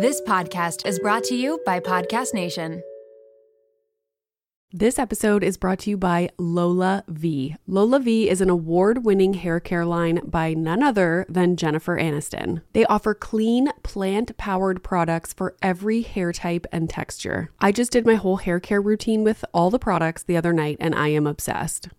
This podcast is brought to you by Podcast Nation. This episode is brought to you by LolaVie. Lola V is an award winning hair care line by none other than Jennifer Aniston. They offer clean, plant powered products for every hair type and texture. I just did my whole hair care routine with all the products the other night and I am obsessed.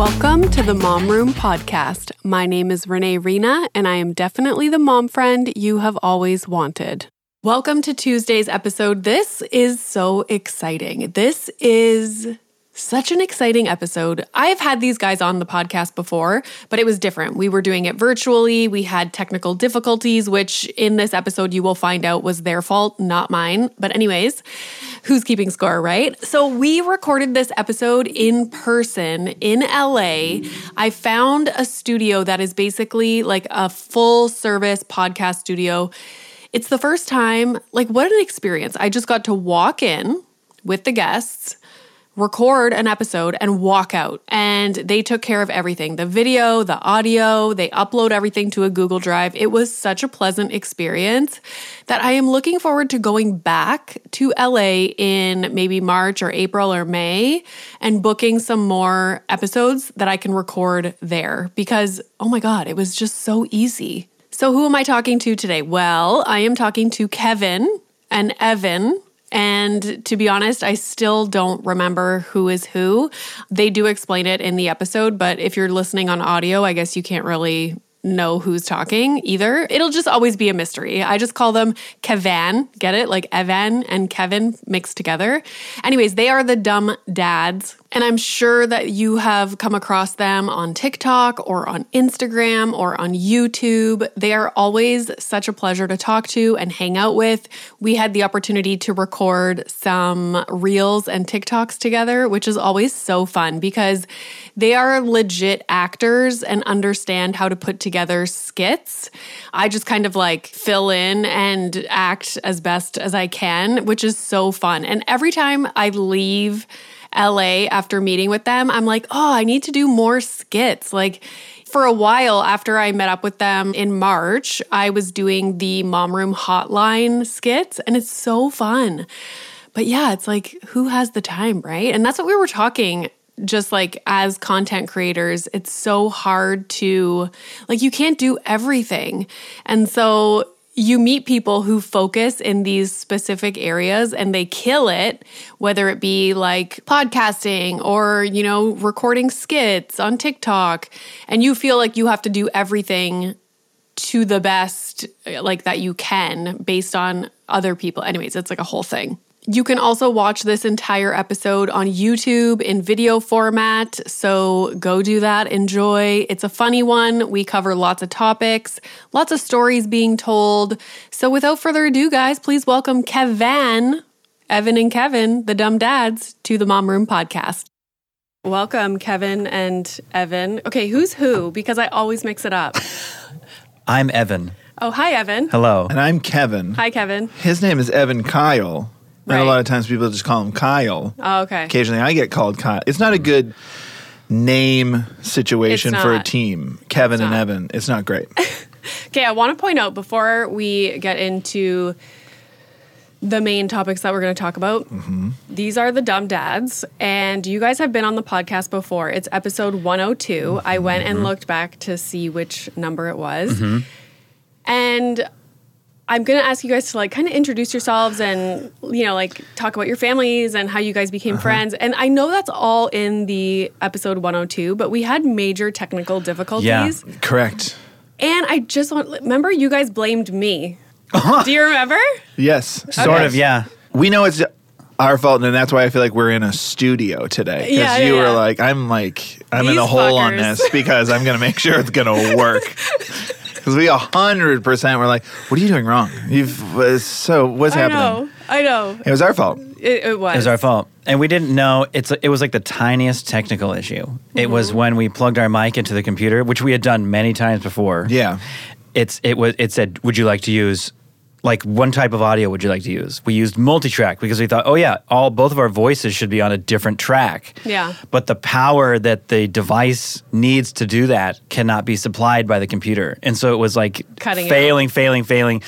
Welcome to the Mom Room Podcast. My name is Renee Reina, and I am definitely the mom friend you have always wanted. Welcome to Tuesday's episode. This is so exciting. This is such an exciting episode. I've had these guys on the podcast before, but it was different. We were doing it virtually. We had technical difficulties, which in this episode you will find out was their fault, not mine. But, anyways, who's keeping score, right? So, we recorded this episode in person in LA. I found a studio that is basically like a full service podcast studio. It's the first time, like, what an experience. I just got to walk in with the guests record an episode and walk out. And they took care of everything the video, the audio, they upload everything to a Google Drive. It was such a pleasant experience that I am looking forward to going back to LA in maybe March or April or May and booking some more episodes that I can record there because, oh my God, it was just so easy. So, who am I talking to today? Well, I am talking to Kevin and Evan and to be honest, I still don't remember who is who. They do explain it in the episode, but if you're listening on audio, I guess you can't really know who's talking either. It'll just always be a mystery. I just call them Kevan. Get it? Like Evan and Kevin mixed together. Anyways, they are the dumb dads. And I'm sure that you have come across them on TikTok or on Instagram or on YouTube. They are always such a pleasure to talk to and hang out with. We had the opportunity to record some reels and TikToks together, which is always so fun because they are legit actors and understand how to put together skits. I just kind of like fill in and act as best as I can, which is so fun. And every time I leave, LA after meeting with them, I'm like, oh, I need to do more skits. Like, for a while after I met up with them in March, I was doing the Mom Room Hotline skits, and it's so fun. But yeah, it's like, who has the time, right? And that's what we were talking just like as content creators, it's so hard to, like, you can't do everything. And so you meet people who focus in these specific areas and they kill it, whether it be like podcasting or, you know, recording skits on TikTok, and you feel like you have to do everything to the best like that you can based on other people. Anyways, it's like a whole thing. You can also watch this entire episode on YouTube in video format. So go do that. Enjoy. It's a funny one. We cover lots of topics, lots of stories being told. So without further ado, guys, please welcome Kevin, Evan and Kevin, the dumb dads, to the Mom Room podcast. Welcome, Kevin and Evan. Okay, who's who? Because I always mix it up. I'm Evan. Oh, hi, Evan. Hello. And I'm Kevin. Hi, Kevin. His name is Evan Kyle. And a lot of times people just call him Kyle. Oh, okay. Occasionally I get called Kyle. It's not a good name situation for a team. Kevin and. Evan. It's not great. Okay, I want to point out before we get into the main topics that we're going to talk about. Mm-hmm. These are the dumb dads, and you guys have been on the podcast before. It's episode 102. I went and mm-hmm. looked back to see which number it was. Mm-hmm. And I'm going to ask you guys to like kind of introduce yourselves and, you know, like talk about your families and how you guys became uh-huh. friends. And I know that's all in the episode 102, but we had major technical difficulties. Yeah, Correct. And I just want, remember, you guys blamed me. Uh-huh. Do you remember? Yes. Sort of, yeah. We know it's our fault, and that's why I feel like we're in a studio today. Because Yeah, yeah, you were yeah. like, I'm like, I'm in These a hole on this because I'm going to make sure it's going to work. Because we a hundred percent were like, what are you doing wrong? You've uh, so what's I happening? know. I know. It was our fault. It, it was. It was our fault, and we didn't know. It's it was like the tiniest technical issue. It Mm-hmm. was when we plugged our mic into the computer, which we had done many times before. Yeah. it's it was it said, "Would you like to use?" Like one type of audio would you like to use? We used multi-track because we thought, oh yeah, all both of our voices should be on a different track. Yeah. But the power that the device needs to do that cannot be supplied by the computer. And so it was like Cutting out. failing, failing, failing.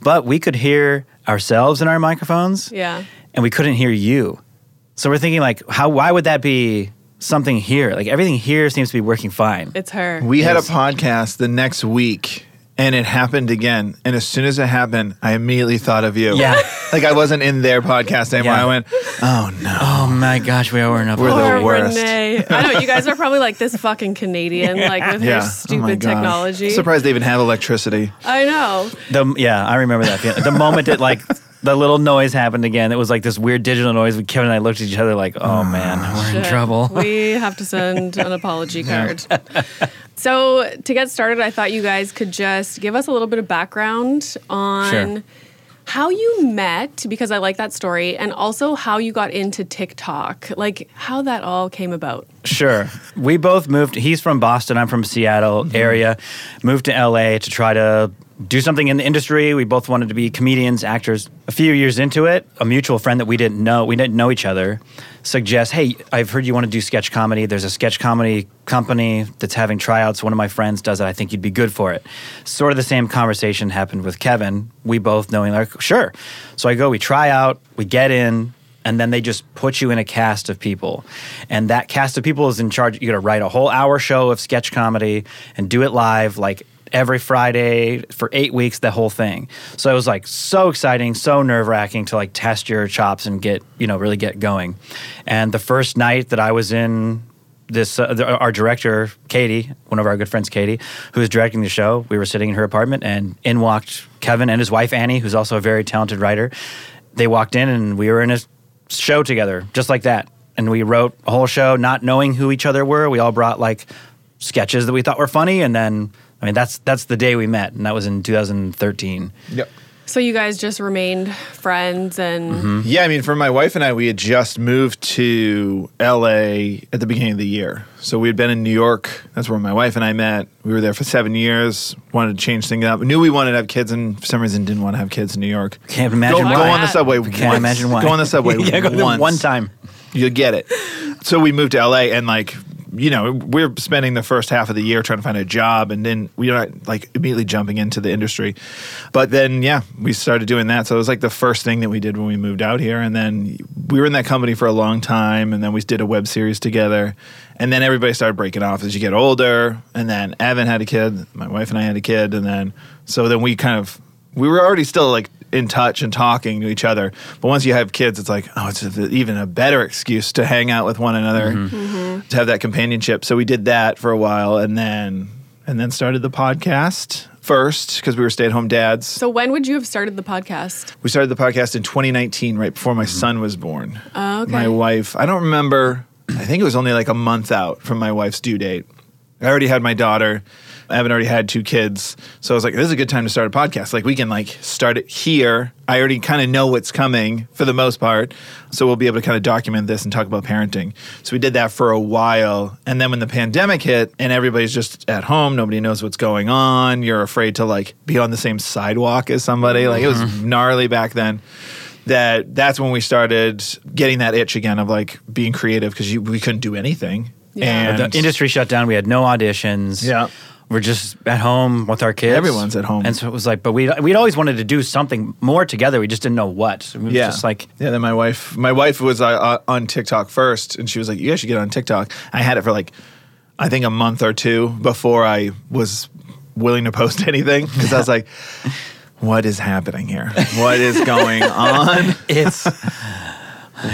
But we could hear ourselves in our microphones. Yeah. And we couldn't hear you. So we're thinking like how why would that be something here? Like everything here seems to be working fine. It's her. We had a podcast the next week and it happened again. And as soon as it happened, I immediately thought of you. Yeah. like I wasn't in their podcast anymore. Yeah. I went, oh no. oh my gosh, we are enough. We're the Poor worst. Renee. I know you guys are probably like this fucking Canadian, like with Yeah. your Oh my stupid God. technology. Surprised they even have electricity. I know. The, yeah, I remember that. feeling. The moment that like the little noise happened again, it was like this weird digital noise. Kevin and I looked at each other like, "Oh man, we're in Shit. trouble." We have to send an apology card. So to get started, I thought you guys could just give us a little bit of background on Sure. how you met, because I like that story, and also how you got into TikTok, like how that all came about. Sure. We both moved. He's from Boston. I'm from Seattle mm-hmm. area. Moved to LA to try to do something in the industry. We both wanted to be comedians, actors. A few years into it, a mutual friend that we didn't know, we didn't know each other, suggests, "Hey, I've heard you want to do sketch comedy. There's a sketch comedy company that's having tryouts. One of my friends does it. I think you'd be good for it." Sort of the same conversation happened with Kevin. We both knowing like, "Sure." So I go, we try out, we get in, and then they just put you in a cast of people and that cast of people is in charge you got to write a whole hour show of sketch comedy and do it live like every friday for eight weeks the whole thing. So it was like so exciting so nerve-wracking to like test your chops and get you know really get going. And the first night that i was in this uh, the, our director katie one of our good friends katie who was directing the show we were sitting in her apartment and in walked kevin and his wife annie who's also a very talented writer. They walked in and we were in a show together just like that. And we wrote a whole show not knowing who each other were. We all brought like sketches that we thought were funny and then i mean that's that's the day we met and that was in 2013 Yep. So you guys just remained friends and Mm-hmm. Yeah, I mean, for my wife and I, we had just moved to LA at the beginning of the year. So we had been in New York. That's where my wife and I met. We were there for seven years. Wanted to change things up. Knew we wanted to have kids, and for some reason didn't want to have kids in New York. can't imagine go, why go on the subway. can't once. imagine why Go on the subway. yeah go once. one time You get it. So we moved to LA and like, you know, we're spending the first half of the year trying to find a job and then we are not like immediately jumping into the industry. But then yeah, we started doing that. So it was like the first thing that we did when we moved out here. And then we were in that company for a long time and then we did a web series together. And then everybody started breaking off as you get older. And then Evan had a kid, my wife and I had a kid, and then so then we kind of we were already still like in touch and talking to each other. But once you have kids, it's like, oh, it's a, even a better excuse to hang out with one another, mm-hmm. Mm-hmm. to have that companionship. So we did that for a while, and then and then started the podcast first because we were stay at home dads. so when would you have started the podcast? We started the podcast in 2019, right before my mm-hmm. son was born. Oh, okay. My wife, I don't remember. I think it was only like a month out from my wife's due date. I already had my daughter. Evan already had two kids, so I was like, "This is a good time to start a podcast. Like, we can like start it here. I already kind of know what's coming for the most part, so we'll be able to kind of document this and talk about parenting." So we did that for a while, and then when the pandemic hit and everybody's just at home, nobody knows what's going on. You're afraid to like be on the same sidewalk as somebody. Mm-hmm. Like it was gnarly back then that that's when we started getting that itch again of like being creative because we couldn't do anything. Yeah. And the industry shut down we had no auditions Yeah. We're just at home with our kids. Everyone's at home. and so it was like, but we we'd always wanted to do something more together. We just didn't know what. Was yeah, just like yeah. Then my wife, my wife was uh, uh, on TikTok first, and she was like, "You guys should get on TikTok." I had it for like, I think a month or two before I was willing to post anything because I was like, "What is happening here? What is going on? it's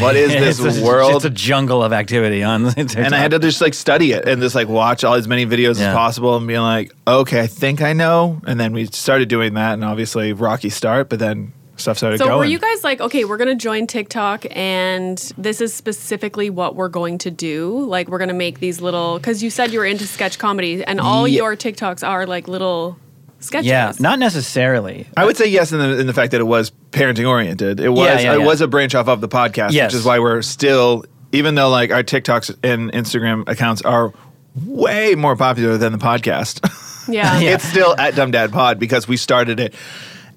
What is this it's a, world?" It's a jungle of activity on TikTok. and I had to just like study it and just like watch all as many videos Yeah. as possible and be like, okay, I think I know. And then we started doing that, and obviously rocky start, but then stuff started So going. were you guys like, okay, we're gonna join TikTok, and this is specifically what we're going to do? Like, we're gonna make these little because you said you were into sketch comedy, and all Yeah. your TikToks are like little sketches. yeah, not necessarily. I would say yes in the in the fact that it was parenting oriented. It was Yeah, yeah, it yeah. was a branch off of the podcast, Yes. which is why we're still even though like our TikToks and Instagram accounts are way more popular than the podcast. yeah, Yeah. it's still at Dumb Dad Pod because we started it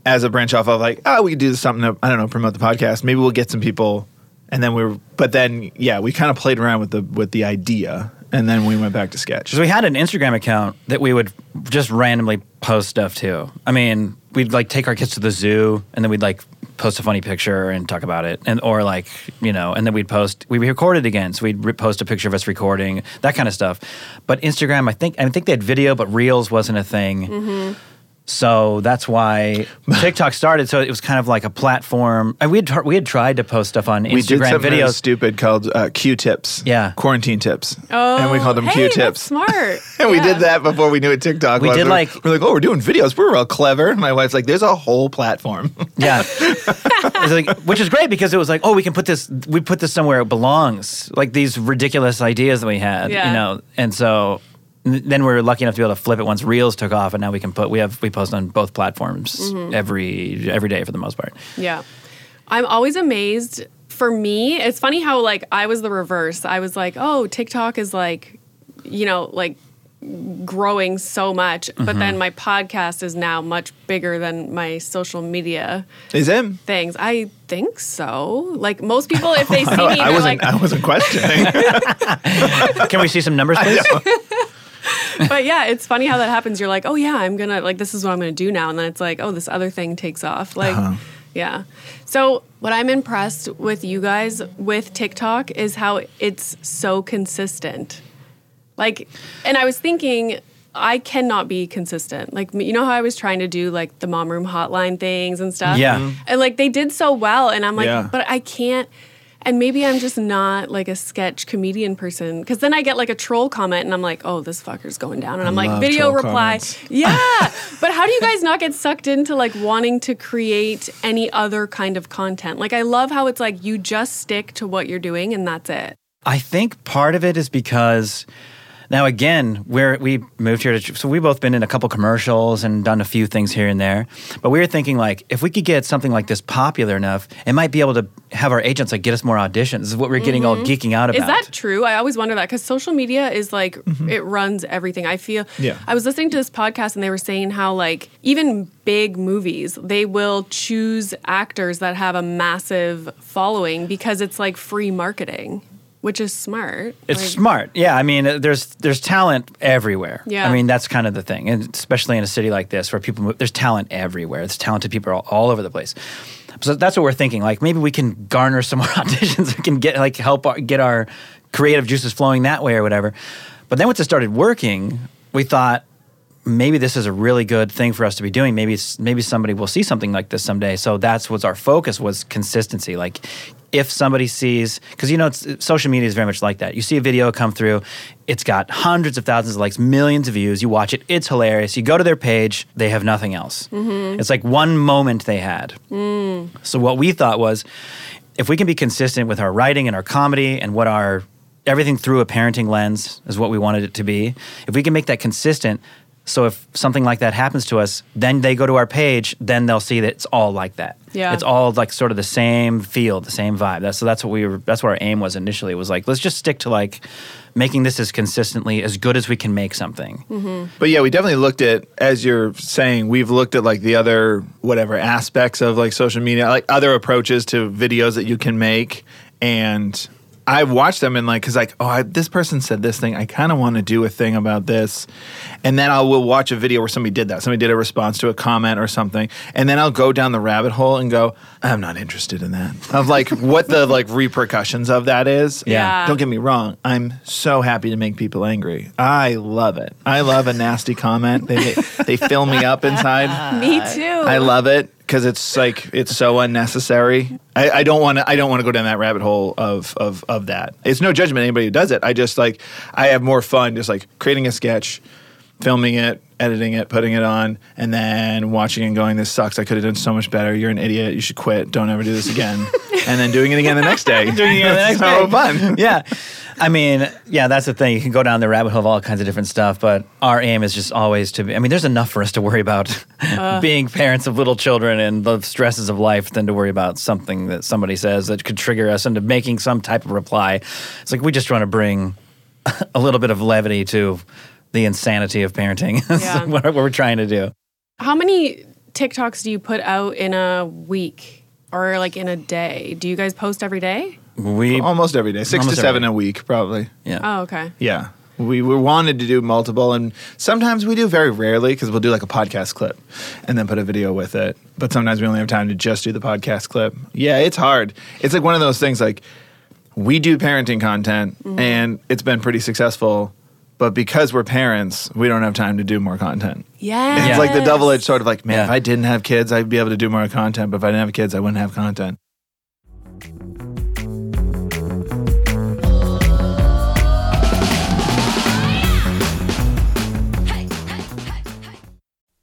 as a branch off of like, oh, we could do something to I don't know, promote the podcast. Maybe we'll get some people and then we were but then yeah, we kind of played around with the with the idea and then we went back to sketch. Because we had an Instagram account that we would just randomly post stuff to. I mean, we'd like take our kids to the zoo and then we'd like post a funny picture and talk about it, and or like you know, and then we'd post. We recorded again, so we'd re- post a picture of us recording that kind of stuff. But Instagram, I think, I think they had video, but Reels wasn't a thing. Mm-hmm. So that's why TikTok started. So it was kind of like a platform. And we had tr- we had tried to post stuff on we did Instagram something videos. stupid called uh, Q-tips. Yeah. Quarantine tips. Oh, and we called them hey, Q-tips. That's smart. And we did that before we knew what TikTok We was. did, We're- like- we're like, oh, we're doing videos. We're real clever. My wife's like, there's a whole platform. Yeah, like, which is great because it was like, oh, we can put this, we put this somewhere it belongs. Like these ridiculous ideas that we had, Yeah. you know, and so n- then we were lucky enough to be able to flip it once Reels took off, and now we can put we have we post on both platforms Mm-hmm. every every day for the most part. Yeah. I'm always amazed. For me, it's funny how like I was the reverse. I was like, oh, TikTok is like, you know, like growing so much. Mm-hmm. But then my podcast is now much bigger than my social media Is him? things. I think so. Like most people, if they see me, I they're wasn't. like, I wasn't questioning. Can we see some numbers, please? but yeah, it's funny how that happens. You're like, oh yeah, I'm gonna like this is what I'm gonna do now, and then it's like, oh, this other thing takes off. Like, Uh-huh. yeah. So what I'm impressed with you guys with TikTok is how it's so consistent. Like, and I was thinking. I cannot be consistent. Like you know how I was trying to do like the mom room hotline things and stuff. Yeah. Mhm. And like they did so well and I'm like Yeah. but I can't and maybe I'm just not like a sketch comedian person because then I get like a troll comment and I'm like, oh, this fucker's going down. And I'm like, video reply. comments. Yeah. but how do you guys not get sucked into like wanting to create any other kind of content? Like, I love how it's like you just stick to what you're doing and that's it. I think part of it is because now again we're we moved here to so we've both been in a couple commercials and done a few things here and there but we were thinking like if we could get something like this popular enough it might be able to have our agents like get us more auditions this is what we're getting all mm-hmm. geeking out about Is that true? I always wonder that because social media is like mm-hmm. it runs everything. I feel. Yeah. I was listening to this podcast and they were saying how like even big movies they will choose actors that have a massive following because it's like free marketing, which is smart. It's Like, smart. Yeah, I mean, there's there's talent everywhere. Yeah. I mean, that's kind of the thing, and especially in a city like this where people move, there's talent everywhere. There's talented people all, all over the place. So that's what we're thinking. Like maybe we can garner some more auditions. We can get like help our, get our creative juices flowing that way or whatever. But then once it started working, we thought maybe this is a really good thing for us to be doing. Maybe it's, maybe somebody will see something like this someday. So that's what's our focus was consistency. Like if somebody sees, because you know, it's, social media is very much like that. You see a video come through, it's got hundreds of thousands of likes, millions of views. You watch it, it's hilarious. You go to their page, they have nothing else. Mm-hmm. It's like one moment they had. Mm. So what we thought was, if we can be consistent with our writing and our comedy and what our everything through a parenting lens is what we wanted it to be. If we can make that consistent, so if something like that happens to us, then they go to our page, then they'll see that it's all like that. Yeah. It's all like sort of the same feel, the same vibe. That's so that's what we were that's what our aim was initially. It was like, let's just stick to like making this as consistently as good as we can make something. Mm-hmm. But yeah, we definitely looked at, as you're saying, we've looked at like the other whatever aspects of like social media, like other approaches to videos that you can make, and I watch them and like, cause like, oh, I, this person said this thing. I kind of want to do a thing about this, and then I will watch a video where somebody did that. Somebody did a response to a comment or something, and then I'll go down the rabbit hole and go, I'm not interested in that. Of like what the like repercussions of that is. Yeah. Don't get me wrong. I'm so happy to make people angry. I love it. I love a nasty comment. They they fill me up inside. Me too. I love it because it's like it's so unnecessary. I, don't want to. I don't want to go down that rabbit hole of of of that. It's no judgment anybody who does it. I just like I have more fun just like creating a sketch, filming it, editing it, putting it on, and then watching and going, "This sucks. I could have done so much better. You're an idiot. You should quit. Don't ever do this again." and then doing it again the next day. Doing it the next so day. fun. yeah. I mean, yeah, that's the thing. You can go down the rabbit hole of all kinds of different stuff, but our aim is just always to be. I mean, there's enough for us to worry about uh. being parents of little children and the stresses of life than to worry about something that somebody says that could trigger us into making some type of reply. It's like we just want to bring a little bit of levity to the insanity of parenting. That's Yeah. what, what we're trying to do. How many TikToks do you put out in a week or like in a day? Do you guys post every day? We Almost every day, six to seven every a week, probably. yeah. Oh, okay. Yeah. We, we wanted to do multiple, and sometimes we do very rarely because we'll do like a podcast clip and then put a video with it. But sometimes we only have time to just do the podcast clip. Yeah, it's hard. It's like one of those things like we do parenting content mm-hmm. and it's been pretty successful, but because we're parents, we don't have time to do more content. Yeah. It's like the double edged sort of like, man, Yeah. if I didn't have kids, I'd be able to do more content, but if I didn't have kids, I wouldn't have content.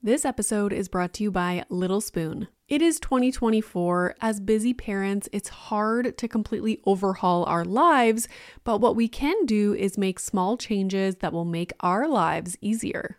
This episode is brought to you by Little Spoon. It is 2024. As busy parents, it's hard to completely overhaul our lives, but what we can do is make small changes that will make our lives easier.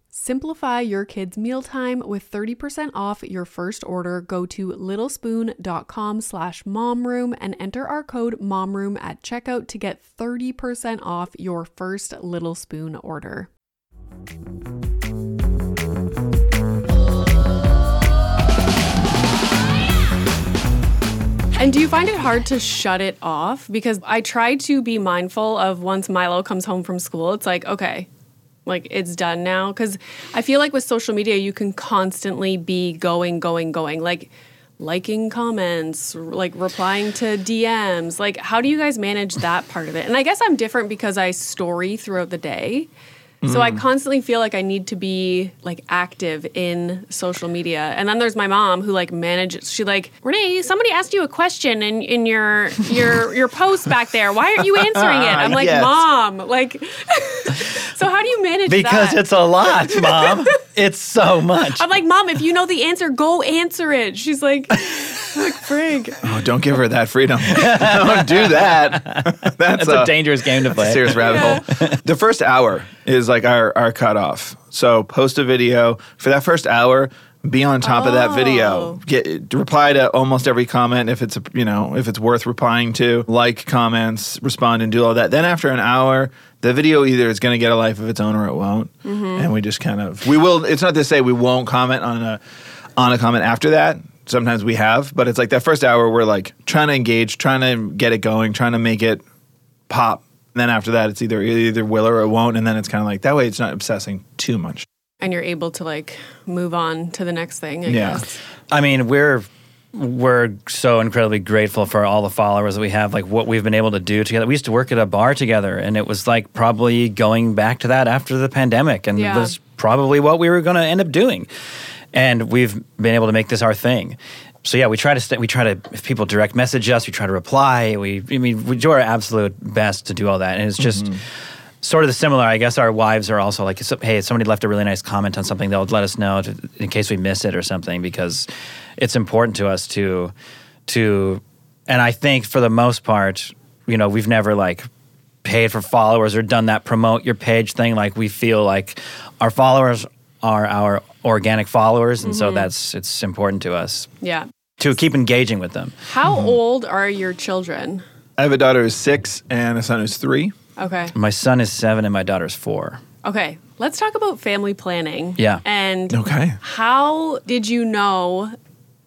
Simplify your kids' mealtime with 30% off your first order. Go to littlespoon.com slash momroom and enter our code momroom at checkout to get 30% off your first Little Spoon order. And do you find it hard to shut it off? Because I try to be mindful of once Milo comes home from school, it's like, okay, like it's done now. Because I feel like with social media, you can constantly be going, going, going. Like, liking comments, like replying to DMs. Like, how do you guys manage that part of it? And I guess I'm different because I story throughout the day. So I mm. constantly feel like I need to be like active in social media. And then there's my mom who like manages she like, Renee, somebody asked you a question in, in your your your post back there. Why aren't you answering it? I'm like, Yes. Mom, like So how do you manage Because that? it's a lot, mom. it's so much. I'm like, Mom, if you know the answer, go answer it. She's like, like frig. Oh, don't give her that freedom. don't do that. That's, That's a dangerous game to play. serious rabbit hole. The first hour is like our, our cutoff. So post a video for that first hour. Be on top of that oh. video. Oh. Get reply to almost every comment if it's you know if it's worth replying to. Like comments, respond, and do all that. Then after an hour, the video either is going to get a life of its own or it won't. Mm-hmm. And we just kind of we will. It's not to say we won't comment on a on a comment after that. Sometimes we have, but it's like that first hour we're like trying to engage, trying to get it going, trying to make it pop. And then after that, it's either either will or it won't, and then it's kind of like that way. It's not obsessing too much. And you're able to like move on to the next thing, I Yeah. guess. I mean, we're we're so incredibly grateful for all the followers that we have, like what we've been able to do together. We used to work at a bar together, and it was like probably going back to that after the pandemic, and Yeah. it was probably what we were going to end up doing. And we've been able to make this our thing. So yeah, we try to st- we try to if people direct message us, we try to reply. We I mean we do our absolute best to do all that, and it's just mm-hmm. sort of the similar. I guess our wives are also like, hey, if somebody left a really nice comment on something, they'll let us know to, in case we miss it or something because it's important to us to to. And I think for the most part, you know, we've never like paid for followers or done that promote your page thing. Like we feel like our followers are our organic followers, and so that's it's important to us Yeah. to keep engaging with them. How Mm-hmm. old are your children? I have a daughter who's six and a son who's three. Okay. My son is seven, and my daughter's four. Okay. Let's talk about family planning. Yeah. And Okay. how did you know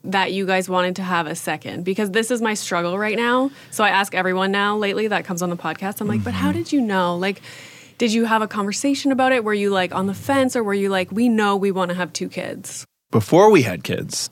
that you guys wanted to have a second? Because this is my struggle right now. So I ask everyone now lately that comes on the podcast. I'm like, but Mm-hmm. how did you know? Like, did you have a conversation about it? Were you like on the fence or were you like, we know we want to have two kids? Before we had kids,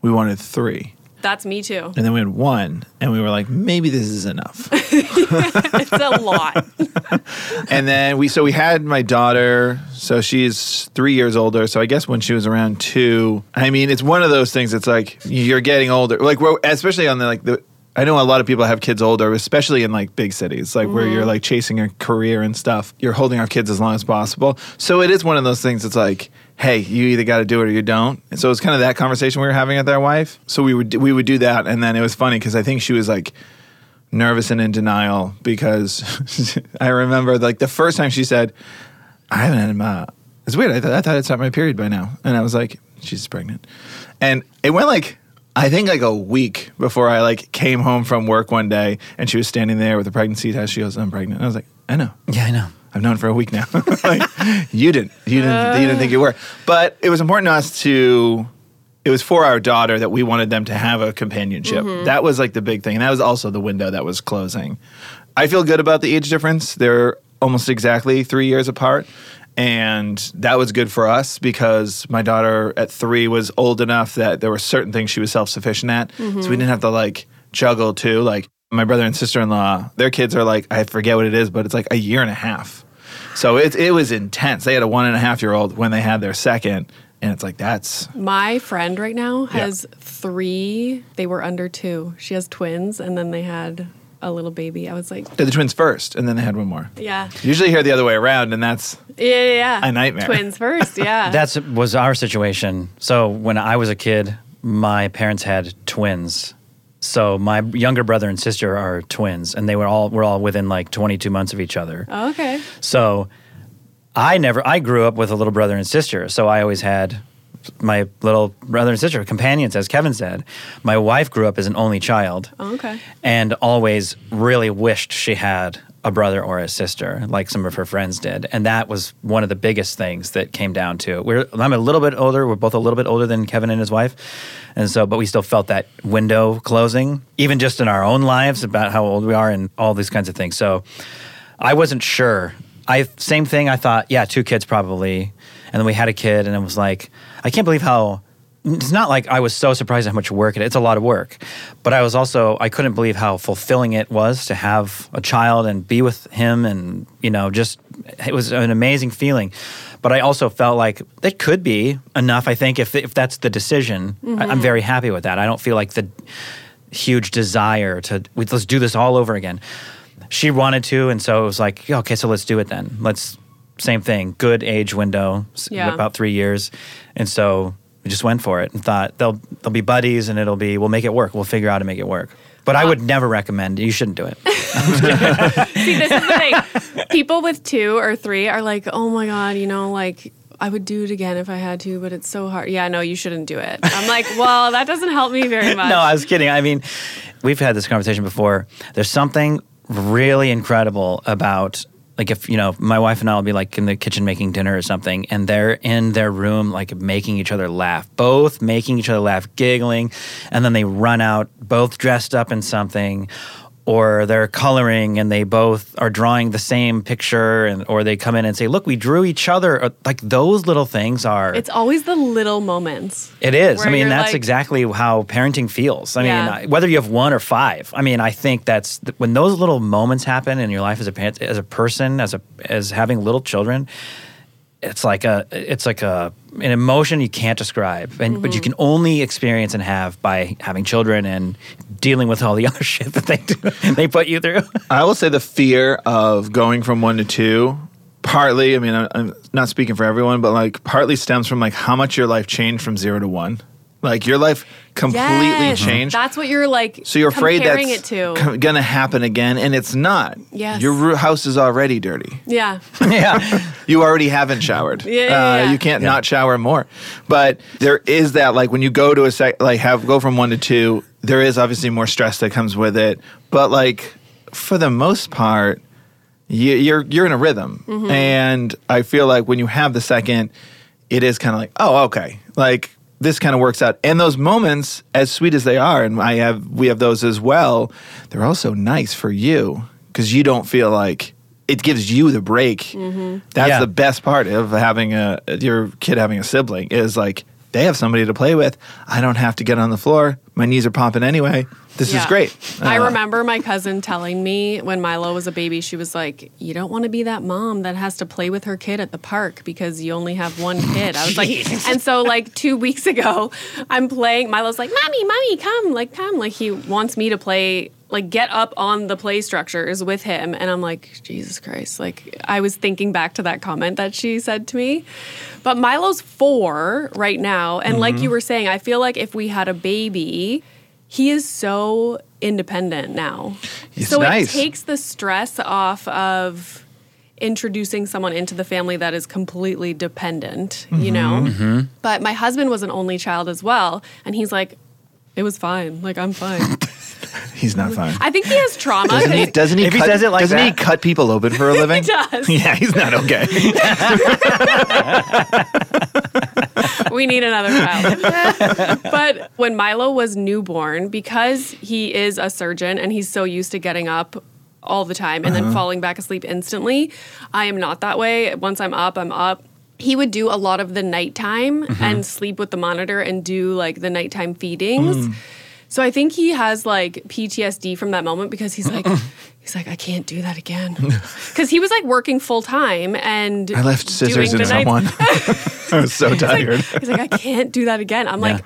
we wanted three, That's me too. and then we had one, and we were like, maybe this is enough. it's a lot. and then we so we had my daughter so she's three years older so i guess when she was around two i mean it's one of those things it's like you're getting older like especially on the like the i know a lot of people have kids older especially in like big cities like where you're mm. like chasing a career and stuff you're holding our kids as long as possible so it is one of those things it's like hey you either got to do it or you don't and so it's kind of that conversation we were having with our wife so we would we would do that and then it was funny because i think she was like nervous and in denial because I remember like the first time she said, I haven't had my, it's weird. I, th- I thought I'd stopped my period by now. And I was like, she's pregnant. And it went like, I think like a week before I like came home from work one day and she was standing there with a pregnancy test. She goes, I'm pregnant. And I was like, I know. Yeah, I know. I've known for a week now. like you didn't, you didn't, you didn't think you were. But it was important to us to. It was for our daughter that we wanted them to have a companionship. Mm-hmm. That was like the big thing, and that was also the window that was closing. I feel good about the age difference. They're almost exactly three years apart. And that was good for us because my daughter at three was old enough that there were certain things she was self sufficient at. So we mm-hmm. didn't have to like juggle too. Like my brother and sister in law, their kids are like, I forget what it is, but it's like a year and a half. So it, it was intense. They had a one and a half year old when they had their second. And it's like, that's My friend right now Yeah. has three. They were under two. She has twins, and then they had a little baby. I was like, they're the twins first, and then they had one more. yeah, Usually hear the other way around, and that's yeah, yeah. yeah. A nightmare. Twins first, yeah. That's was our situation. So when I was a kid, my parents had twins. So my younger brother and sister are twins, and they were all we're all within like 22 months of each other. Oh, okay. So I never. I grew up with a little brother and sister, so I always had my little brother and sister companions, as Kevin said. My wife grew up as an only child. Oh, okay. And always really wished she had a brother or a sister, like some of her friends did, and that was one of the biggest things that came down to. it. We're I'm a little bit older. We're both a little bit older than Kevin and his wife, and so but we still felt that window closing, even just in our own lives about how old we are and all these kinds of things. So I wasn't sure. I same thing. I thought, yeah, two kids probably, and then we had a kid, and it was like, I can't believe how. It's not like I was so surprised at how much work it. It's a lot of work, but I was also I couldn't believe how fulfilling it was to have a child and be with him, and you know, just it was an amazing feeling. But I also felt like it could be enough. I think if if that's the decision, I, I'm mm-hmm. very happy with that. I don't feel like the huge desire to let's do this all over again. She wanted to, and so it was like, yeah, okay, so let's do it then. Let's same thing, good age window, Yeah. about three years, and so we just went for it and thought they'll they'll be buddies and it'll be we'll make it work. We'll figure out how to make it work. But I would never recommend. You shouldn't do it. See, this is the thing. People with two or three are like, oh my God, you know, like, I would do it again if I had to, but it's so hard. Yeah, no, you shouldn't do it. I'm like, well, that doesn't help me very much. no, I was kidding. I mean, we've had this conversation before. There's something really incredible about like if you know my wife and I will be like in the kitchen making dinner or something, and they're in their room like making each other laugh, both making each other laugh, giggling, and then they run out both dressed up in something. Or they're coloring and they both are drawing the same picture, and or they come in and say, "Look, we drew each other." Uh, like those little things are. It's always the little moments. It is. I mean, that's like- exactly how parenting feels. I Yeah. mean, whether you have one or five. I mean, I think that's when those little moments happen in your life as a parent, as a person, as a as having little children. It's like a it's like a an emotion you can't describe, and but you Mm-hmm. can only experience and have by having children and dealing with all the other shit that they do, they put you through. I will say the fear of going from one to two, partly, I mean, I- I'm not speaking for everyone, but like partly stems from like how much your life changed from zero to one. Like your life completely Yes, changed. That's what you're like. so you're afraid that's it to. co- gonna happen again, and it's not. Yes. Your ru- house is already dirty. yeah. yeah, You already haven't showered. Yeah, yeah, Uh. You can't not shower more. But there is that like when you go to a sec, like have go from one to two, there is obviously more stress that comes with it. But like for the most part, you, you're you're in a rhythm, Mm-hmm. and I feel like when you have the second, it is kind of like oh okay, like this kind of works out. And those moments, as sweet as they are, and I have we have those as well. They're also nice for you because you don't feel like it gives you the break. Mm-hmm. That's Yeah. the best part of having a your kid having a sibling is like they have somebody to play with. I don't have to get on the floor. My knees are popping anyway. This is Yeah. great. I Uh, remember my cousin telling me when Milo was a baby, she was like, You don't want to be that mom that has to play with her kid at the park because you only have one kid. I was like, And so, like, two weeks ago, I'm playing. Milo's like, Mommy, Mommy, come, like, come. Like, he wants me to play, like, get up on the play structures with him. And I'm like, Jesus Christ. Like, I was thinking back to that comment that she said to me. But Milo's four right now. And like Mm-hmm. you were saying, I feel like if we had a baby, he is so independent now. It's so nice. it takes the stress off of introducing someone into the family that is completely dependent, you Mm-hmm. know? But my husband was an only child as well. And he's like, it was fine. Like, I'm fine. He's not fine. I think he has trauma. Doesn't he? 'cause- Doesn't he? If he cut, says it like doesn't he cut people open for a living? He does. Yeah, he's not okay. we need another child. but when Milo was newborn, because he is a surgeon and he's so used to getting up all the time and then uh-huh. falling back asleep instantly, I am not that way. Once I'm up, I'm up. He would do a lot of the nighttime mm-hmm. and sleep with the monitor and do like the nighttime feedings. Mm. So I think he has like PTSD from that moment because he's like, he's like, I can't do that again. Because he was like working full time and I left scissors doing in night- someone. I was so tired. He's like, I can't do that again. I'm like,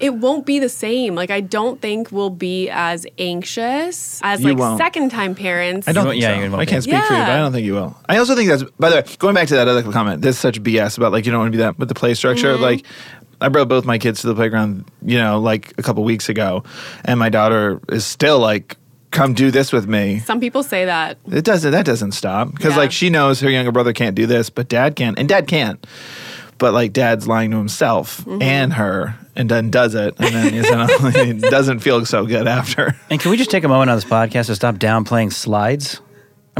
it won't be the same. Like, I don't think we'll be as anxious as You like won't. second time parents. I don't You think won't- yeah, so. you won't I be. can't speak for you, but Yeah. I don't think you will. I also think that's, by the way, going back to that other comment, there's such BS about like you don't want to be that with the play structure. Mm-hmm. Like, I brought both my kids to the playground, you know, like a couple weeks ago, and my daughter is still like come do this with me. Some people say that. It doesn't. That doesn't stop because Yeah. like she knows her younger brother can't do this, but dad can, and dad can't. But like dad's lying to himself Mm-hmm. and her, and then does it, and then you know, it doesn't feel so good after. And can we just take a moment on this podcast to stop downplaying slides?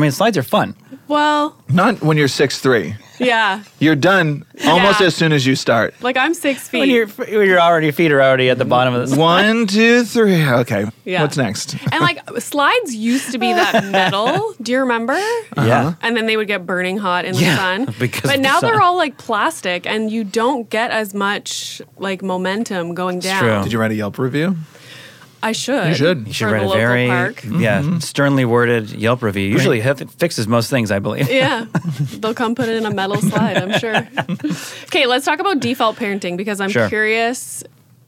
I mean, slides are fun. Well, Not when you're six three. yeah. You're done almost Yeah. as soon as you start. Like I'm six feet. When you're, when you're already, your feet are already at the bottom of the slide. One, two, three. Okay. Yeah. What's next? and like slides used to be that metal. Do you remember? Uh-huh. Yeah. And then they would get burning hot in the Yeah, sun. because but of the now they're all like plastic, and you don't get as much like momentum going down. true. Did you write a Yelp review? I should. You should. You should write a local very park. yeah mm-hmm. sternly worded Yelp review. Usually it fixes most things, I believe. Yeah, they'll come put it in a metal slide, I'm sure. Okay, let's talk about default parenting because I'm Sure. curious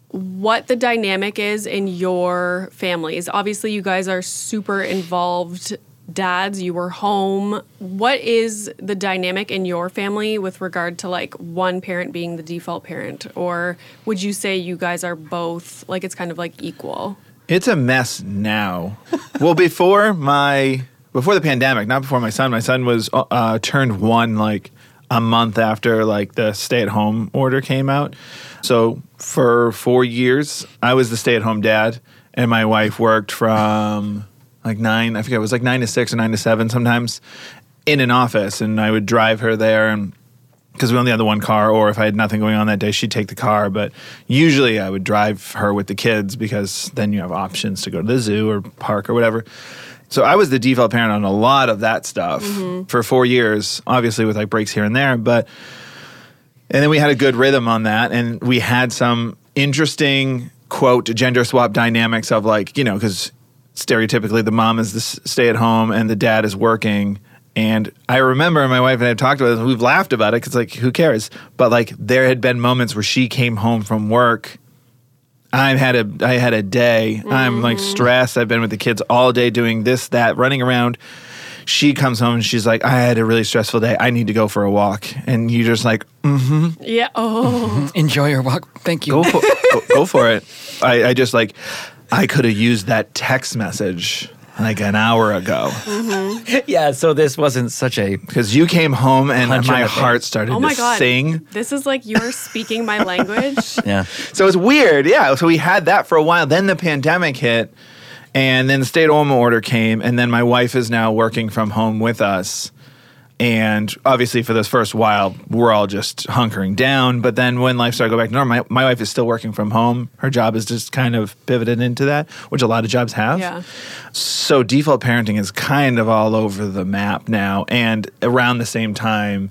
what the dynamic is in your families. Obviously, you guys are super involved dads, you were home. What is the dynamic in your family with regard to like one parent being the default parent? Or would you say you guys are both like it's kind of like equal? It's a mess now. well, before my before the pandemic, not before my son. My son was uh, turned one like a month after like the stay at home order came out. So for four years, I was the stay at home dad, and my wife worked from like nine. I forget it was like nine to six or nine to seven sometimes in an office, and I would drive her there and because we only had the one car, or if I had nothing going on that day, she'd take the car. But usually I would drive her with the kids because then you have options to go to the zoo or park or whatever. So I was the default parent on a lot of that stuff mm-hmm. for four years, obviously with like breaks here and there. But and then we had a good rhythm on that, and we had some interesting quote gender swap dynamics of like you know because stereotypically the mom is the stay at home and the dad is working. And I remember my wife and I have talked about it, we've laughed about it because like who cares? But like there had been moments where she came home from work. I had a I had a day. I'm like stressed. I've been with the kids all day doing this, that, running around. She comes home and she's like, I had a really stressful day. I need to go for a walk. And you're just like, mm-hmm. Yeah. Oh. Enjoy your walk. Thank you. go for go, go for it. I, I just like I could have used that text message like an hour ago yeah. So this wasn't such a because you came home and my heart started Oh my to god. sing. This is like you're speaking my language. yeah. So it's weird, yeah. So we had that for a while. Then the pandemic hit, and then the stay-at-home order came, and then my wife is now working from home with us. And obviously, for this first while, we're all just hunkering down. But then when life started to go back to normal, my, my wife is still working from home. Her job is just kind of pivoted into that, which a lot of jobs have. Yeah. So default parenting is kind of all over the map now. And around the same time,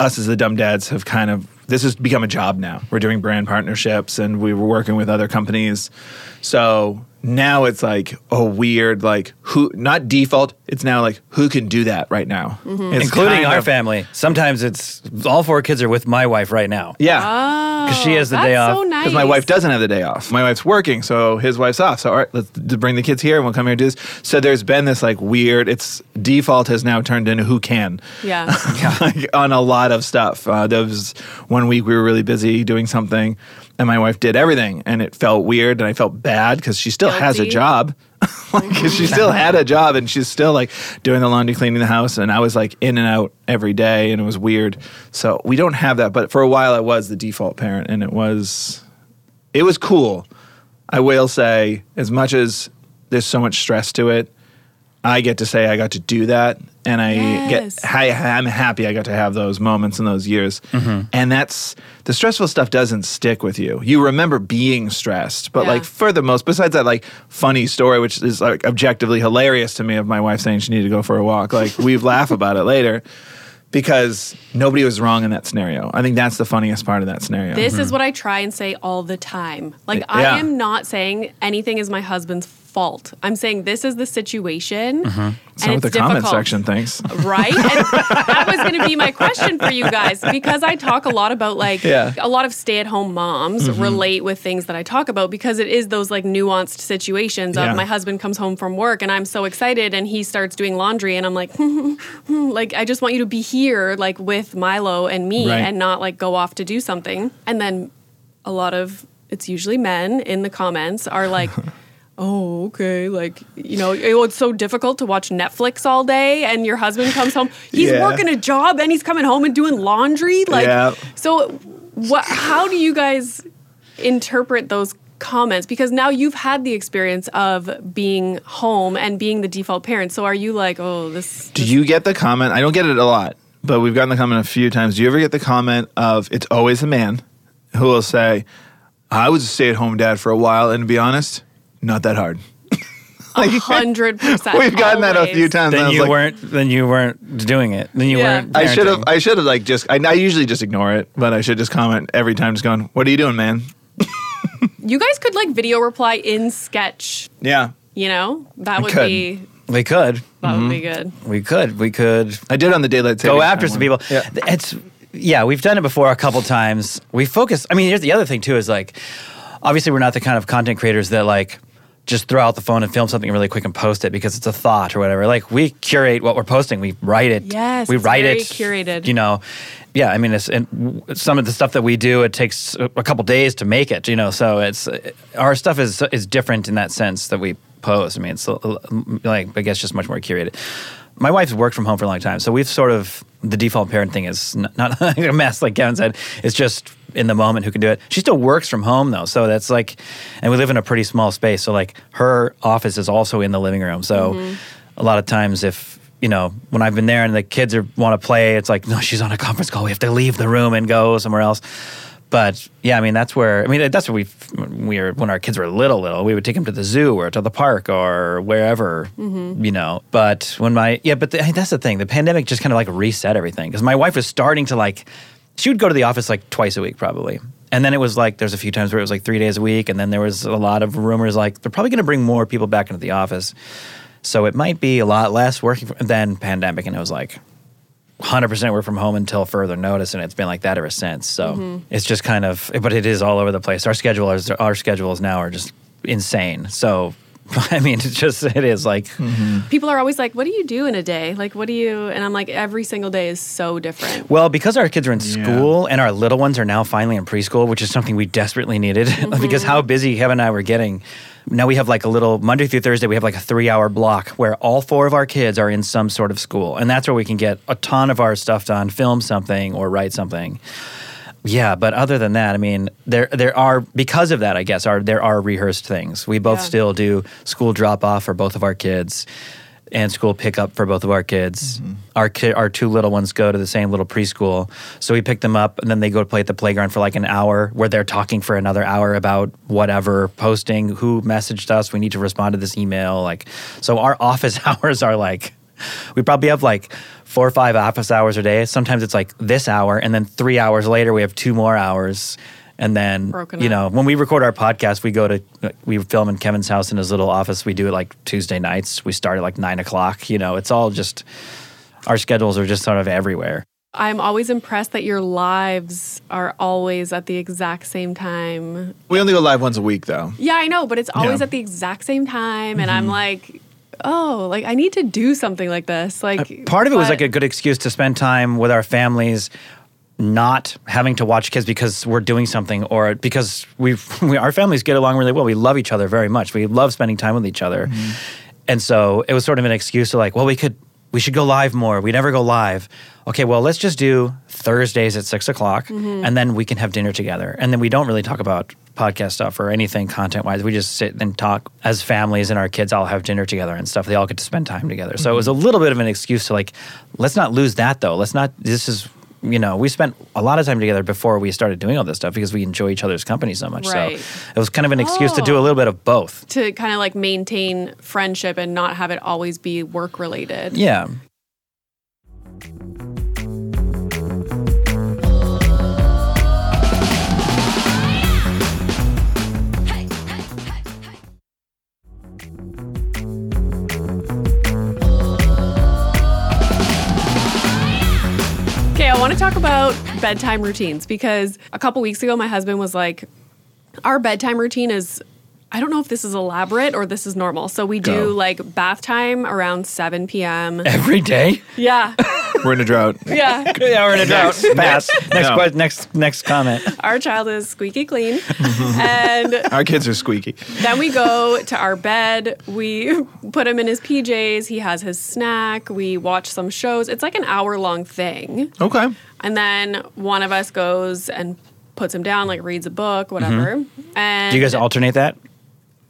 us as the dumb dads have kind of this has become a job now. We're doing brand partnerships and we were working with other companies. So now it's like a weird like who not default, it's now like who can do that right now. It's Including kind our of- family. Sometimes it's all four kids are with my wife right now. Yeah. Because she has the day off. so nice. Because my wife doesn't have the day off. My wife's working, so his wife's off. So all right, let's bring the kids here and we'll come here and do this. So there's been this like weird. It's default has now turned into who can. Yeah. like, on a lot of stuff. Uh, there was one week we were really busy doing something, and my wife did everything, and it felt weird, and I felt bad because she still has a Guilty. job. like 'cause she still had a job, and she's still like doing the laundry, cleaning the house, and I was like in and out every day, and it was weird. So we don't have that, but for a while I was the default parent, and it was it was cool. I will say, as much as there's so much stress to it, I get to say I got to do that, and I Yes. get I, I'm happy I got to have those moments in those years. Mm-hmm. And that's the stressful stuff doesn't stick with you. You remember being stressed, but Yeah. like for the most, besides that like funny story, which is like objectively hilarious to me of my wife saying she needed to go for a walk. Like we laugh about it later. Because nobody was wrong in that scenario. I think that's the funniest part of that scenario. This is what I try and say all the time. Like Mm-hmm. Yeah. I am not saying anything is my husband's fault. I'm saying this is the situation. And not what the it's comment difficult. section thinks. right? And that was going to be my question for you guys because I talk a lot about like Yeah. a lot of stay-at-home moms Mm-hmm. relate with things that I talk about because it is those like nuanced situations of Yeah. my husband comes home from work and I'm so excited and he starts doing laundry and I'm like like I just want you to be here like with Milo and me Right. and not like go off to do something. And then a lot of it's usually men in the comments are like oh, okay. Like, you know, it's so difficult to watch Netflix all day and your husband comes home. He's Yeah. working a job and he's coming home and doing laundry. Like, Yeah. so what, how do you guys interpret those comments? Because now you've had the experience of being home and being the default parent. So are you like, oh, this. Do you get the comment? I don't get it a lot, but we've gotten the comment a few times. Do you ever get the comment of it's always a man who will say, I was a stay at home dad for a while, and to be honest, not that hard. A hundred percent. We've gotten that a few times. and I Then was you like, weren't. Then you weren't doing it. Then you Yeah. weren't. I should have. parenting. I should have like just. I, I usually just ignore it, but I should just comment every time, just going, "What are you doing, man?" You guys could like video reply in sketch. Yeah, You know, that would could. be we could. that would be mm-hmm. good. We could. We could I did on the daylight savings go after time some one. people. Yeah. It's yeah, we've done it before a couple times. We focus. I mean, here's the other thing too is like, obviously we're not the kind of content creators that like just throw out the phone and film something really quick and post it because it's a thought or whatever. Like we curate what we're posting. We write it. Yes, we it's write very it. curated. You know, yeah. I mean, it's and some of the stuff that we do. It takes a couple days to make it. You know, so it's our stuff is is different in that sense that we post. I mean, it's like I guess just much more curated. My wife's worked from home for a long time, so we've sort of the default parent thing is not, not a mess, like Kevin said. It's just in the moment who can do it. She still works from home though, so that's like, and we live in a pretty small space, so like her office is also in the living room. So mm-hmm. a lot of times, if you know, when I've been there and the kids are want to play, it's like, no, she's on a conference call. We have to leave the room and go somewhere else. But yeah, I mean that's where I mean that's where we we were when our kids were little little we would take them to the zoo or to the park or wherever mm-hmm. you know. But when my yeah, but the, that's the thing. The pandemic just kind of like reset everything because my wife was starting to like she would go to the office like twice a week probably. And then it was like there's a few times where it was like three days a week, and then there was a lot of rumors like they're probably going to bring more people back into the office, so it might be a lot less working than pandemic. And it was like 100% work from home until further notice and it's been like that ever since so mm-hmm. it's just kind of but it is all over the place our schedulers our schedules now are just insane so i mean it's just it is like mm-hmm. People are always like, "What do you do in a day? Like, what do you?" And I'm like, every single day is so different. well because our kids are in school and our little ones are now finally in preschool which is something we desperately needed because mm-hmm. how busy kevin and i were getting now we have like a little monday through thursday we have like a three hour block where all four of our kids are in some sort of school and that's where we can get a ton of our stuff done film something or write something Yeah, but other than that, I mean, there there are because of that, I guess, are there are rehearsed things. We both Yeah. still do school drop off for both of our kids, and school pickup for both of our kids. Mm-hmm. Our ki- our two little ones go to the same little preschool, so we pick them up, and then they go to play at the playground for like an hour, where they're talking for another hour about whatever, posting who messaged us. We need to respond to this email, like so. Our office hours are like we probably have like four or five office hours a day. Sometimes it's like this hour, and then three hours later we have two more hours. And then Broken you up. know when we record our podcast, we go to we film in Kevin's house in his little office. We do it like Tuesday nights. We start at like nine o'clock. You know, it's all just our schedules are just sort of everywhere. I'm always impressed that your lives are always at the exact same time. We only go live once a week, though. Yeah, I know, but it's always Yeah. Mm-hmm. at the exact same time, and I'm like, oh, like I need to do something like this. Like Part of it was like a good excuse to spend time with our families, not having to watch kids because we're doing something or because we, we our families get along really well. We love each other very much. We love spending time with each other, mm-hmm. and so it was sort of an excuse to like, well, we could we should go live more. We never go live. Okay, well, let's just do Thursdays at six o'clock, mm-hmm. and then we can have dinner together, and then we don't really talk about podcast stuff or anything content wise. We just sit and talk as families, and our kids all have dinner together and stuff. They all get to spend time together. So it was mm-hmm. a little bit of an excuse to like, let's not lose that though. Let's not. This is. You know, we spent a lot of time together before we started doing all this stuff because we enjoy each other's company so much. Right. So it was kind of an excuse to do a Oh. little bit of both. to kind of like maintain friendship and not have it always be work related. Yeah. Okay, I want to talk about bedtime routines because a couple weeks ago, my husband was like, Our bedtime routine is, I don't know if this is elaborate or this is normal. So we do Go. like bath time around 7 p.m. Every day. yeah. We're in a drought. Yeah. yeah, we're in a drought. Pass. Next, No. que- next, next comment. Our child is squeaky clean. and Our kids are squeaky. then we go to our bed. We put him in his PJs. He has his snack. We watch some shows. It's like an hour long thing. Okay. And then one of us goes and puts him down, like reads a book, whatever. And Mm-hmm. Do you guys alternate that?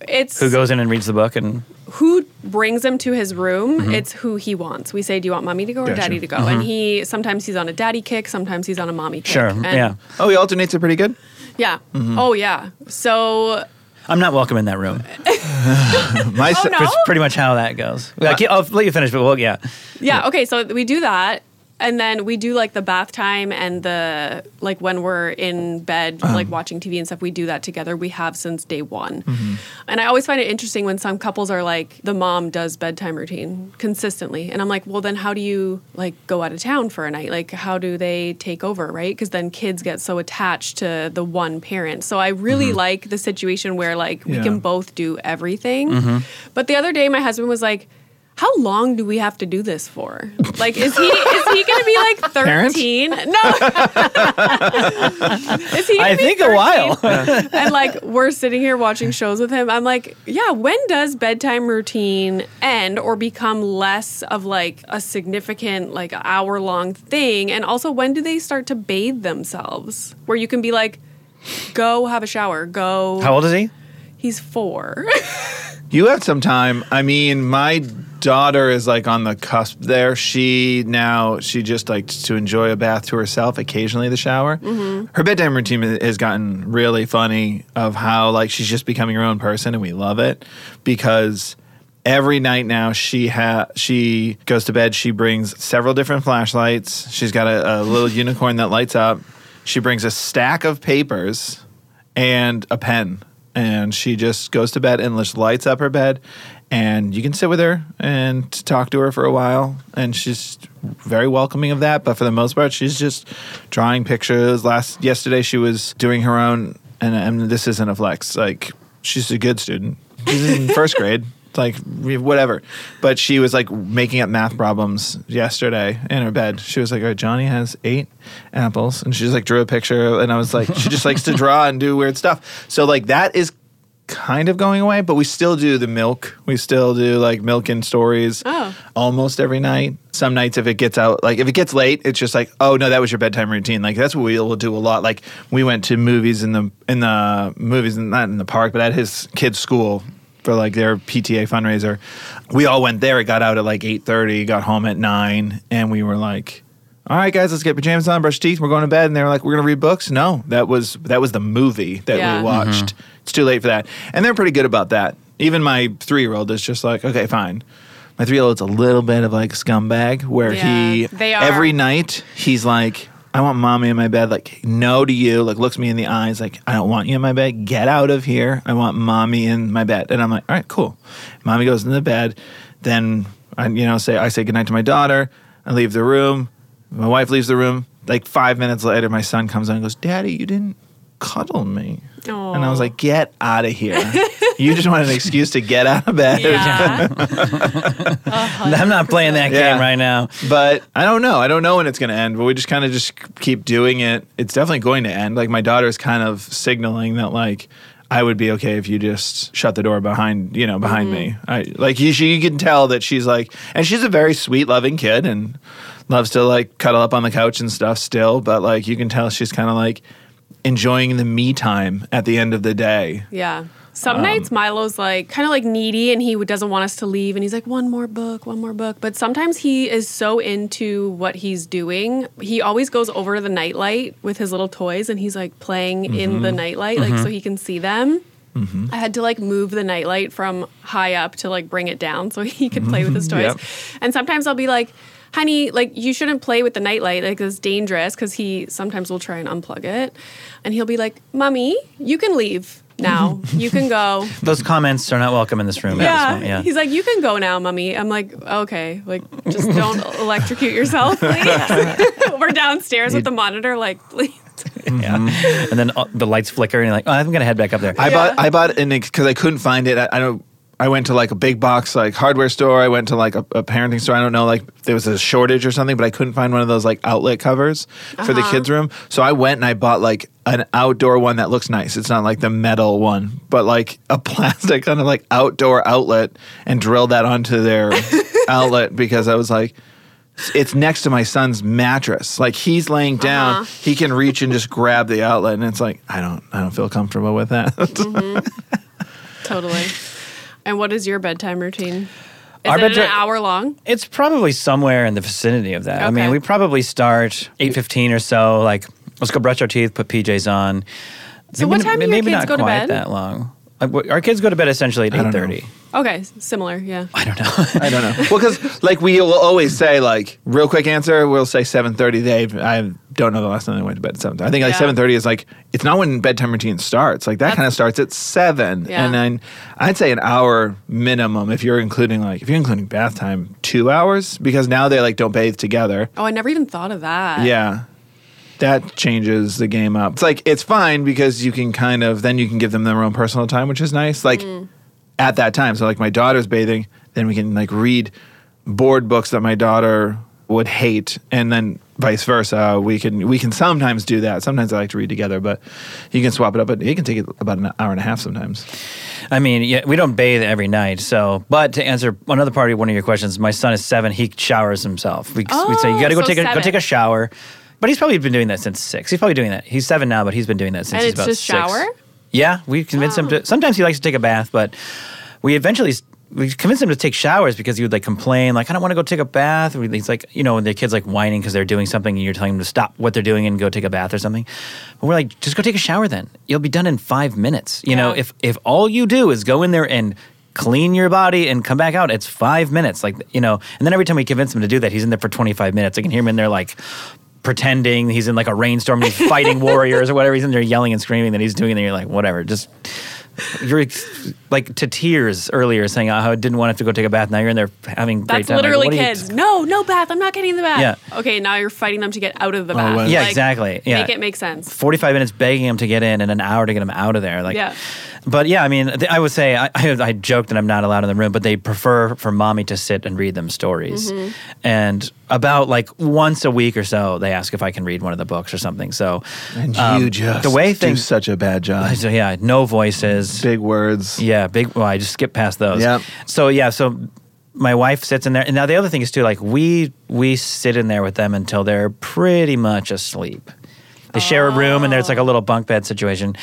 it's Who goes in and reads the book and who brings him to his room, mm-hmm. it's who he wants. We say, "Do you want mommy to go or Gotcha. daddy to go?" Mm-hmm. And he sometimes he's on a daddy kick, sometimes he's on a mommy kick. sure, And- yeah. Oh, he alternates it pretty good. yeah. Mm-hmm. Oh yeah. So I'm not welcome in that room. Oh, My Oh, son- no? That's pretty much how that goes. Like, I'll let you finish, but well, yeah. yeah, okay. So we do that, and then we do like the bath time and the like when we're in bed, Uh-huh. like watching TV and stuff. We do that together. We have since day one, Mm-hmm. and I always find it interesting when some couples are like, the mom does bedtime routine consistently, and I'm like, well, then how do you like go out of town for a night? Like, how do they take over, right? Because then kids get so attached to the one parent. So I really like the situation where like we Mm-hmm. Yeah. can both do everything. But the other day, my husband was like. How long do we have to do this for? Like, is he is he going to be like thirteen? No, is he? Gonna I be think a while. and like we're sitting here watching shows with him. I'm like, yeah. When does bedtime routine end or become less of like a significant like hour long thing? And also, when do they start to bathe themselves? Where you can be like, go have a shower. Go. How old is he? He's four. You have some time. I mean, my daughter is like on the cusp there. She now she just likes to enjoy a bath to herself, occasionally the shower. Mm-hmm. Her bedtime routine has gotten really funny of how like she's just becoming her own person, and we love it because every night now she ha she goes to bed. She brings several different flashlights. She's got a, a little unicorn that lights up. She brings a stack of papers and a pen. And she just goes to bed and just lights up her bed. And you can sit with her and talk to her for a while. And she's very welcoming of that. But for the most part, she's just drawing pictures. Last yesterday, she was doing her own. And, and this isn't a flex. Like she's a good student. She's in first grade. Like whatever, but she was like making up math problems yesterday in her bed. She was like, "All right, Johnny has eight apples," and she just like drew a picture. And I was like, she just likes to draw and do weird stuff. So like that is kind of going away, but we still do the milk. We still do like milk and stories Oh. almost every night. Some nights, if it gets out, like if it gets late, it's just like, oh no, that was your bedtime routine. Like that's what we will do a lot. Like we went to movies in the in the movies, not in the park, but at his kid's school for like their PTA fundraiser. We all went there. It got out at like eight thirty. Got home at nine, and we were like. All right, guys, let's get pajamas on, brush teeth. We're going to bed, and they were like, "We're going to read books." No, that was that was the movie that Yeah. we watched. Mm-hmm. It's too late for that, and they're pretty good about that. Even my three year old is just like, "Okay, fine." My three year old's a little bit of like scumbag, where he Yeah, they are. every night he's like, "I want mommy in my bed." Like, no to you. Like, looks me in the eyes, like, "I don't want you in my bed. Get out of here. I want mommy in my bed." And I'm like, "All right, cool." Mommy goes in the bed, then I, you know, say I say goodnight to my daughter. I leave the room. My wife leaves the room. Like five minutes later, my son comes in and goes, "Daddy, you didn't cuddle me." And I was like, "Get out of here! you just want an excuse to get out of bed." Yeah. I'm not playing that Yeah. game right now. But I don't know. I don't know when it's going to end. But we just kind of just keep doing it. It's definitely going to end. Like my daughter's kind of signaling that like I would be okay if you just shut the door behind you know behind mm-hmm. me. I like you. She, you can tell that she's like, and she's a very sweet, loving kid and loves to like cuddle up on the couch and stuff still. But like you can tell she's kind of like enjoying the me time at the end of the day. Yeah. Some Um, nights Milo's like kind of like needy and he doesn't want us to leave and he's like one more book, one more book. But sometimes he is so into what he's doing. He always goes over to the nightlight with his little toys and he's like playing in Mm-hmm. the nightlight like so he can see them. I had to like move the nightlight from high up to like bring it down so he could play with his toys. Yep. And sometimes I'll be like, honey, like you shouldn't play with the nightlight. Like it's dangerous because he sometimes will try and unplug it. And he'll be like, Mommy, you can leave now. you can go. Those comments are not welcome in this room. at this Yeah. yeah. He's like, you can go now, Mummy. I'm like, okay. Like, just don't electrocute yourself, please. We're downstairs with the monitor, like, please. yeah. And then uh, the lights flicker, and you're like, oh, I'm gonna head back up there. I Yeah. bought I bought an because I couldn't find it. I, I don't. I went to like a big box like hardware store. I went to like a, a parenting store. I don't know, like there was a shortage or something, but I couldn't find one of those like outlet covers for the uh-huh. kids' room. So I went and I bought like an outdoor one that looks nice. It's not like the metal one, but like a plastic kind of like outdoor outlet and drilled that onto their outlet because I was like, it's next to my son's mattress. Like he's laying uh-huh. down, he can reach and just grab the outlet, and it's like I don't, I don't feel comfortable with that. Mm-hmm. Totally. And what is your bedtime routine? Is Our it an hour long? It's probably somewhere in the vicinity of that. I mean, we probably start eight fifteen or so. Like, let's go brush our teeth, put PJs on. So what time do your maybe kids not go to quite bed? that long. Like, our kids go to bed essentially at don't eight know. thirty. Okay, similar, yeah. I don't know. I don't know. Well, because like we will always say, like real quick answer, we'll say seven thirty. They, I don't know the last time they went to bed at seven. I think like Yeah. seven thirty is like it's not when bedtime routine starts. Like that kind of starts at seven, Yeah. and then I'd say an hour minimum if you're including like if you're including bath time, two hours because now they like don't bathe together. Oh, I never even thought of that. Yeah. That changes the game up. It's like it's fine because you can kind of then you can give them their own personal time, which is nice. Like mm. at that time. So like my daughter's bathing, then we can like read board books that my daughter would hate and then vice versa. We can we can sometimes do that. Sometimes I like to read together, but you can swap it up. But it can take it about an hour and a half sometimes. I mean, yeah, we don't bathe every night. So, but to answer another part of one of your questions, my son is seven. He showers himself. We we say you got to go Oh, so take a, go take a shower. But he's probably been doing that since six. He's probably doing that. He's seven now, but he's been doing that since And he's it's about just six. shower? Yeah, we convinced him to. Sometimes he likes to take a bath, but we eventually we convinced him to take showers because he would like complain, like I don't want to go take a bath. Or He's like, you know, when the kids like whining because they're doing something, and you're telling them to stop what they're doing and go take a bath or something. But we're like, just go take a shower then. You'll be done in five minutes. You know, if if all you do is go in there and clean your body and come back out, it's five minutes. Like you know, and then every time we convince him to do that, he's in there for 25 minutes. I can hear him in there like pretending he's in like a rainstorm and he's fighting warriors or whatever. He's in there yelling and screaming that he's doing, and you're like, whatever, just. You're like to tears earlier saying how I didn't want to have to go take a bath. Now you're in there having a great That's time. Like, literally what are you- kids. no, no bath. I'm not getting in the bath. Yeah. Okay, now you're fighting them to get out of the oh, bath. well. Yeah, Like, exactly. Yeah. Make it make sense. 45 minutes begging them to get in and an hour to get them out of there. Like, Yeah. But yeah, I mean, I would say I, I, I joke that I'm not allowed in the room, but they prefer for mommy to sit and read them stories. Mm-hmm. And about like once a week or so, they ask if I can read one of the books or something. So And um, you just the way do things, such a bad job. so yeah, no voices. Big words. Yeah, big. Well, I just skip past those. Yep. So yeah, so my wife sits in there, and now the other thing is too, like we we sit in there with them until they're pretty much asleep. They share a room, and there's like a little bunk bed situation.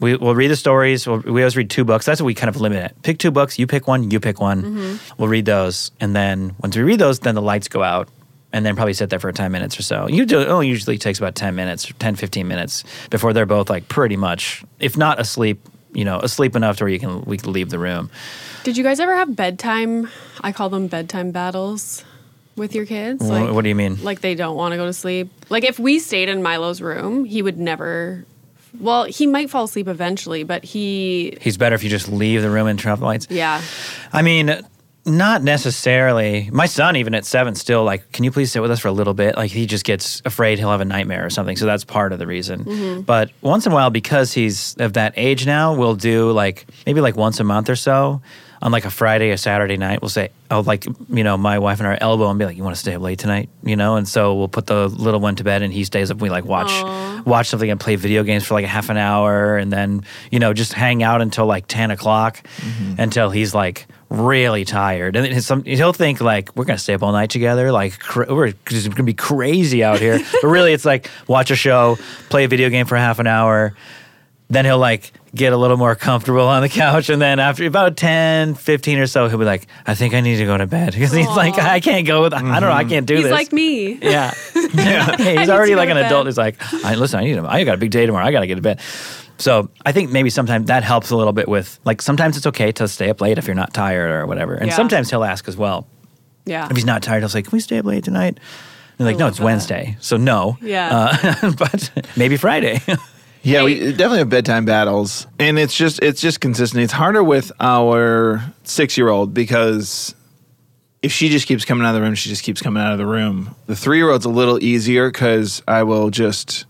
We, we'll read the stories. We'll, we always read two books. That's what we kind of limit it. Pick two books. You pick one. You pick one. Mm-hmm. We'll read those, and then once we read those, then the lights go out, and then probably sit there for 10 minutes or so. You do, it only usually takes about 10 minutes, 10, 15 minutes before they're both like pretty much, if not asleep, you know, asleep enough to where you can we can leave the room. Did you guys ever have bedtime? I call them bedtime battles with your kids. Wha- what do you mean? Like they don't want to go to sleep. Like if we stayed in Milo's room, he would never. Well, he might fall asleep eventually, but he. He's better if you just leave the room and turn off the lights. Yeah. I mean, not necessarily. My son, even at seven, still like, can you please sit with us for a little bit? Like, he just gets afraid he'll have a nightmare or something. So that's part of the reason. Mm-hmm. But once in a while, because he's of that age now, we'll do like maybe like once a month or so. On like a Friday or Saturday night, we'll say, "Oh, like you know, my wife and our elbow, and be like, you want to stay up late tonight, you know?" And so we'll put the little one to bed, and he stays up. We like watch watch something and play video games for like a half an hour, and then you know just hang out until like ten o'clock, mm-hmm. until he's like really tired, and then some, he'll think like we're gonna stay up all night together, like cra- we're it's gonna be crazy out here. but really, it's like watch a show, play a video game for half an hour, then he'll like get a little more comfortable on the couch, and then after about 10, 15 or so, he'll be like, I think I need to go to bed because he's like, I can't go with, I don't know, I can't do He's this. like me. Yeah. yeah. He's already like an bed. adult. He's like, I, listen, I need him. I got a big day tomorrow. I got to get to bed. So I think maybe sometimes that helps a little bit with like sometimes it's okay to stay up late if you're not tired or whatever. And Yeah. sometimes he'll ask as well. Yeah. If he's not tired, he'll say, Can we stay up late tonight? And like, no, it's that. Wednesday. So no. Yeah. Uh, but maybe Friday. Yeah, we definitely have bedtime battles, and it's just it's just consistent. It's harder with our six year old because if she just keeps coming out of the room, she just keeps coming out of the room. The three year old's a little easier because I will just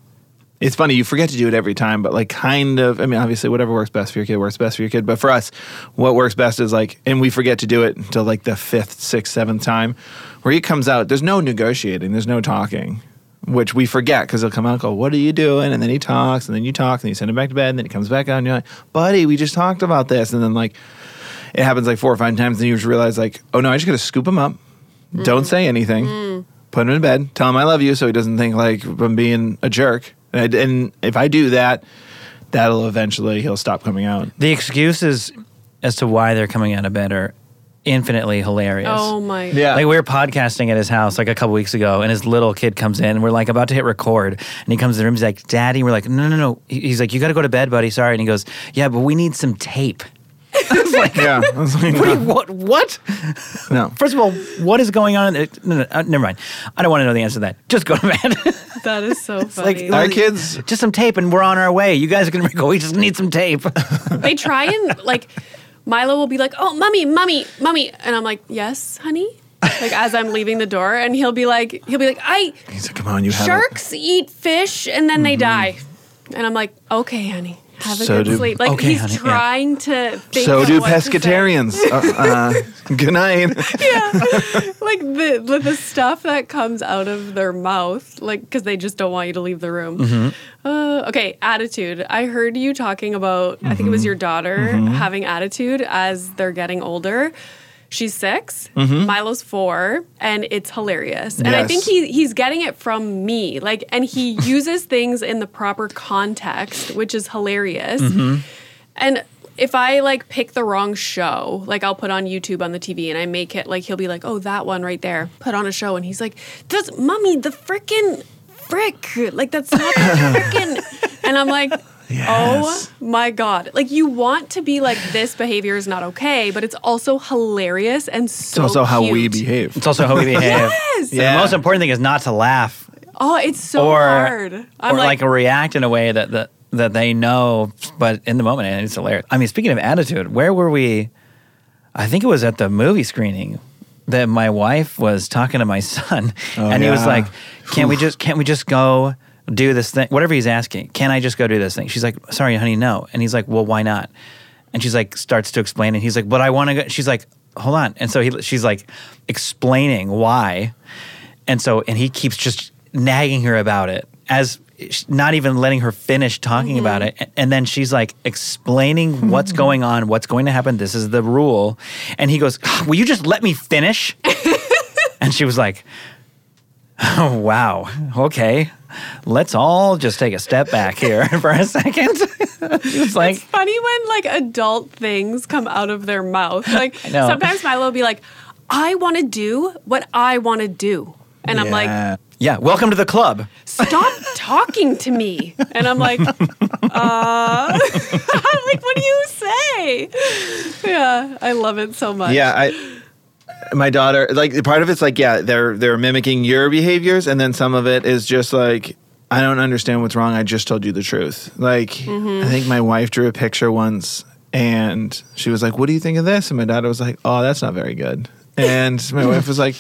it's funny you forget to do it every time, but like kind of. I mean, obviously, whatever works best for your kid works best for your kid. But for us, what works best is like, and we forget to do it until like the fifth, sixth, seventh time, where he comes out. There's no negotiating. There's no talking. Which we forget because he'll come out and go, What are you doing? And then he talks, and then you talk, and then you send him back to bed, and then he comes back out, and you're like, Buddy, we just talked about this. And then, like, it happens like four or five times, and you just realize, like, Oh no, I just got to scoop him up, don't mm. say anything, put him in bed, tell him I love you so he doesn't think like I'm being a jerk. And, I, and if I do that, that'll eventually, he'll stop coming out. The excuses as to why they're coming out of bed are infinitely hilarious. Oh my. Yeah. Like we were podcasting at his house like a couple weeks ago, and his little kid comes in, and we're like about to hit record, and he comes in the room. He's like, "Daddy," we're like, "No, no, no." He's like, "You got to go to bed, buddy. Sorry." And he goes, "Yeah, but we need some tape." yeah. I was like, What? do you- no. what? What? no. First of all, what is going on? in- No, no, uh, never mind. I don't want to know the answer to that. Just go to bed. That is so funny. like funny. Our kids, just some tape, and we're on our way. You guys are gonna go. We just need some tape. they try and like Milo will be like, "Oh, mummy, mummy, mummy," and I'm like, "Yes, honey." Like as I'm leaving the door, and he'll be like, he'll be like, "I he's like, Come on, you have it." sharks eat fish and then they mm-hmm. die," and I'm like, "Okay, honey." Have a So good do- sleep. Like Okay, he's honey, yeah. trying to. Think So do pescatarians. uh, uh, good night. yeah, like the, the the stuff that comes out of their mouth, like because they just don't want you to leave the room. Mm-hmm. Uh, okay, attitude. I heard you talking about. I think it was your daughter Mm-hmm. having attitude as they're getting older. She's 6 Mm-hmm. Milo's four, and it's hilarious. And I think he he's getting it from me. Like, and he uses things in the proper context, which is hilarious. Mm-hmm. And if I like pick the wrong show, like I'll put on YouTube on the TV and I make it like he'll be like, "Oh, that one right there." Put on a show and he's like, "That's mommy, the freaking frick. Like that's not the frickin'." and I'm like, Oh yes. "Oh my god." Like you want to be like this behavior is not okay, but it's also hilarious and It's so also how we behave. It's also how we behave. Yes. Yeah. The most important thing is not to laugh Oh, it's so or hard. I'm or like, react in a way that that that they know, but in the moment, and it's hilarious. I mean, speaking of attitude, where were we? I think it was at the movie screening that my wife was talking to my son, oh, and he was like, "Can't we just can't we just go do this thing? Whatever he's asking, can I just go do this thing?" She's like, "Sorry, honey, no," and he's like, "Well, why not?" And she's like, starts to explain, and he's like, "But I want to go." She's like, "Hold on," and so he, she's like, explaining why. And so, and he keeps just nagging her about it as not even letting her finish talking about mm-hmm. it. And then she's like explaining what's going on, what's going to happen. This is the rule. And he goes, Will you just let me finish? and she was like, Oh, wow. Okay. Let's all just take a step back here for a second. it's like, funny when like adult things come out of their mouth. Like know. sometimes Milo will be like, I want to do what I want to do. And I'm like, Yeah. yeah, welcome to the club. stop talking to me. And I'm like, uh, like, what do you say? Yeah, I love it so much. Yeah, I my daughter like part of it's like yeah, they're they're mimicking your behaviors and then some of it is just like I don't understand what's wrong. I just told you the truth. Like Mm-hmm. I think my wife drew a picture once and she was like, "What do you think of this?" And my daughter was like, "Oh, that's not very good." And my wife was like,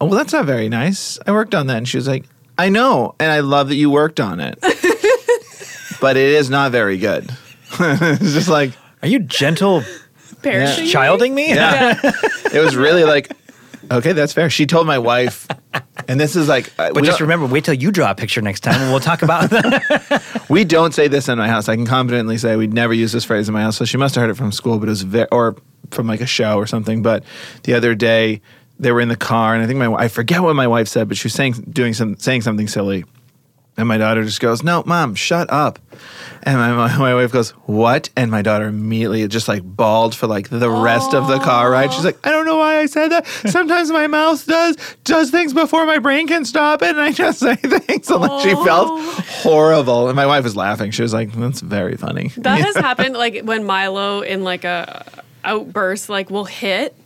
"Oh, well, that's not very nice. I worked on that." And she was like, "I know, and I love that you worked on it." but it is not very good. it's just like Are you gentle Parenting me? childing me? Yeah. it was really like, okay, that's fair. She told my wife, and this is like, uh, But we, just don't, remember, wait till you draw a picture next time and we'll talk about that. we don't say this in my house. I can confidently say we'd never use this phrase in my house. So she must have heard it from school, but it was very, or from like a show or something. But the other day, they were in the car, and I think my I forget what my wife said, but she was saying doing some saying something silly. And my daughter just goes, "No, mom, shut up." And my, my, my wife goes, "What?" And my daughter immediately just like bawled for like the rest of the car ride. She's like, "I don't know why I said that. Sometimes my mouth does does things before my brain can stop it, and I just say things." And like, she felt horrible. And my wife was laughing. She was like, "That's very funny." That has happened like when Milo in like a outburst like will hit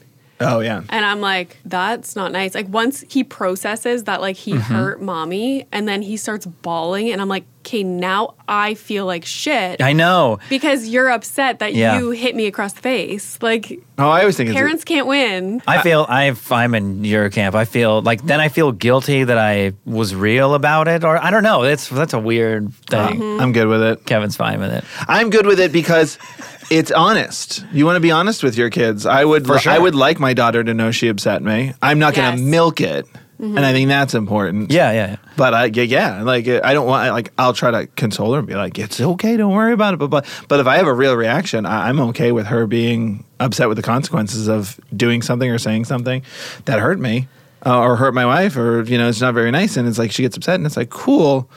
oh yeah. and I'm like, that's not nice. Like once he processes that like he hurt mommy and then he starts bawling and I'm like, okay, now I feel like shit I know. because you're upset that Yeah. you hit me across the face. Like Oh, I always think it's a- parents can't win. I feel I I'm in your camp. I feel like then I feel guilty that I was real about it, or I don't know. That's that's a weird thing. Mm-hmm. I'm good with it. Kevin's fine with it. I'm good with it because it's honest. You want to be honest with your kids. I would For sure. I would like my daughter to know she upset me. I'm not going to Yes. Mm-hmm. milk it. And I think that's important. Yeah, yeah. yeah. But I yeah, yeah, like I don't want like I'll try to console her and be like it's okay, don't worry about it. But but, but if I have a real reaction, I, I'm okay with her being upset with the consequences of doing something or saying something that hurt me uh, or hurt my wife or you know it's not very nice and it's like she gets upset and it's like cool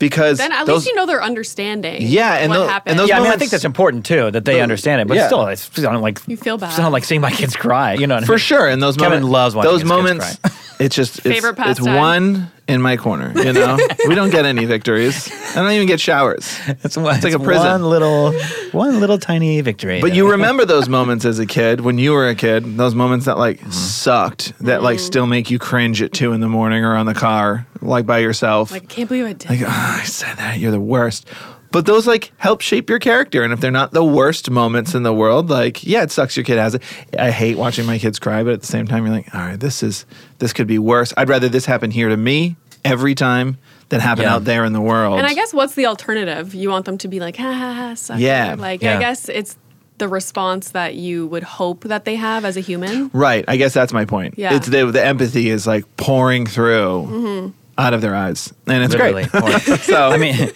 because Then at those- least you know they're understanding. Yeah, and what tho- happened. and those yeah, I mean, I think that's important too that they The- understand it. But yeah. still, it's I don't like You feel bad. It's not like seeing my kids cry. You know, what I for mean? sure. And those Kevin moments, loves watching those his kids moments. cry. It's just it's, Favorite it's one in my corner. You know, we don't get any victories. I don't even get showers. It's, one- It's like a prison. One little, one little tiny victory. But you remember those moments as a kid when you were a kid. Those moments that like Mm-hmm. sucked, that like still make you cringe at two in the morning or on the car, like by yourself. like, I can't believe I did. like "Ah, I said that you're the worst. But those like help shape your character, and if they're not the worst moments in the world, like yeah, it sucks your kid has it. I hate watching my kids cry, but at the same time, you're like, all right, this is this could be worse. I'd rather this happen here to me every time than happen Yeah. out there in the world. And I guess what's the alternative? You want them to be like, ha ha ha, sucker. Yeah, Like, yeah. I guess it's the response that you would hope that they have as a human. right, I guess that's my point. Yeah. it's the the empathy is like pouring through Mm-hmm. out of their eyes, and it's Literally. great. So I mean,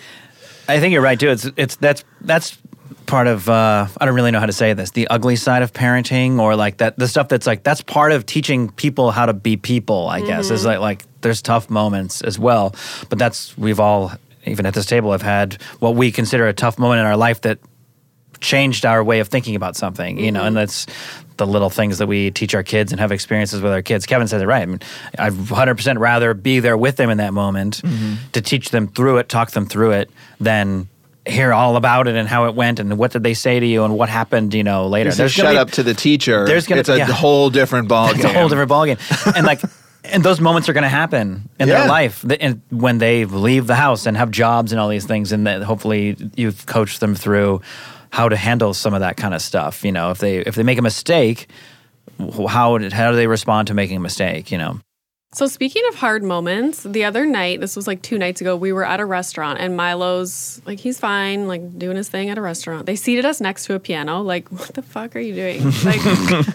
I think you're right too. It's it's that's that's part of uh, I don't really know how to say this. The ugly side of parenting, or like that the stuff that's like that's part of teaching people how to be people. I guess is like like there's tough moments as well, but that's we've all even at this table have had what we consider a tough moment in our life that changed our way of thinking about something, you know, and that's the little things that we teach our kids and have experiences with our kids. Kevin says it right. I mean, I'd 100% rather be there with them in that moment mm-hmm. to teach them through it, talk them through it, than hear all about it and how it went and what did they say to you and what happened, you know, later. A shut be- up to the teacher. there's gonna- it's a yeah. whole different ball it's a whole different ballgame. and like, and those moments are going to happen in Yeah. their life and when they leave the house and have jobs and all these things. And that hopefully you've coached them through how to handle some of that kind of stuff. You know, if they if they make a mistake, how how do they respond to making a mistake? You know, So speaking of hard moments, the other night, this was like two nights ago, we were at a restaurant and Milo's like he's fine, like doing his thing at a restaurant. They seated us next to a piano. Like, what the fuck are you doing? Like,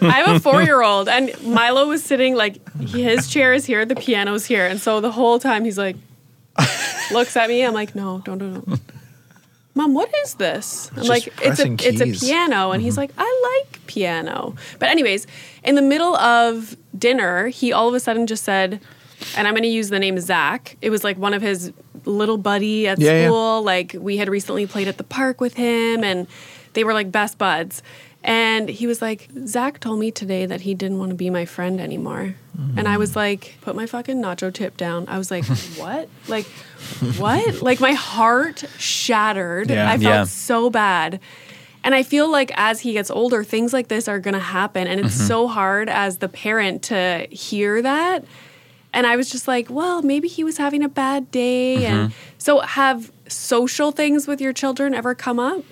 I have a four year old and Milo was sitting like his chair is here, the piano's here, and so the whole time he's like looks at me. I'm like, no, don't do it. Mom, what is this? I'm like, it's a it's a piano, and he's like, I like piano. But anyways, in the middle of dinner, he all of a sudden just said, and I'm going to use the name Zach. It was like one of his little buddy at Yeah, yeah. school. Like we had recently played at the park with him, and they were like best buds. And he was like, Zach told me today that he didn't want to be my friend anymore. And I was like, put my fucking nacho tip down. I was like, what? Like, what? like my heart shattered. Yeah. I felt Yeah. so bad. And I feel like as he gets older, things like this are going to happen. And it's mm-hmm. so hard as the parent to hear that. And I was just like, well, maybe he was having a bad day. And mm-hmm. so, have social things with your children ever come up?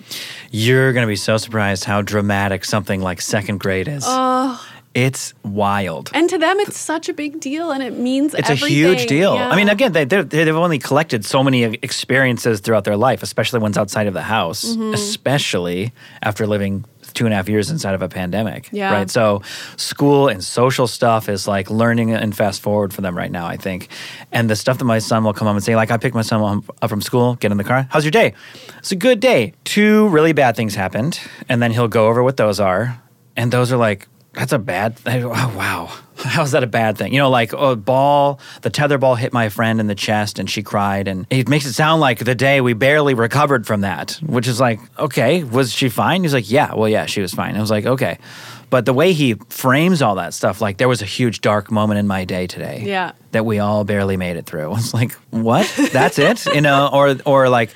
you're going to be so surprised how dramatic something like second grade is. Oh, It's wild. And to them, it's such a big deal and it means It's everything. a huge deal. Yeah. I mean, again, they, they're, they've only collected so many experiences throughout their life, especially ones outside of the house, Mm-hmm. especially after living two and a half years inside of a pandemic. Yeah. Right. So, school and social stuff is like learning and fast forward for them right now, I think. And the stuff that my son will come home and say, like, I picked my son up from school, get in the car. How's your day? It's a good day. Two really bad things happened. And then he'll go over what those are. And those are like, that's a bad thing. Oh, wow. How's that a bad thing? You know, like a ball, the tether ball hit my friend in the chest and she cried. And it makes it sound like the day we barely recovered from that, which is like, okay, was she fine? He's like, yeah, well, yeah, she was fine. I was like, okay. But the way he frames all that stuff, like there was a huge dark moment in my day today. Yeah. That we all barely made it through. It's like, what? That's it? You know, or or like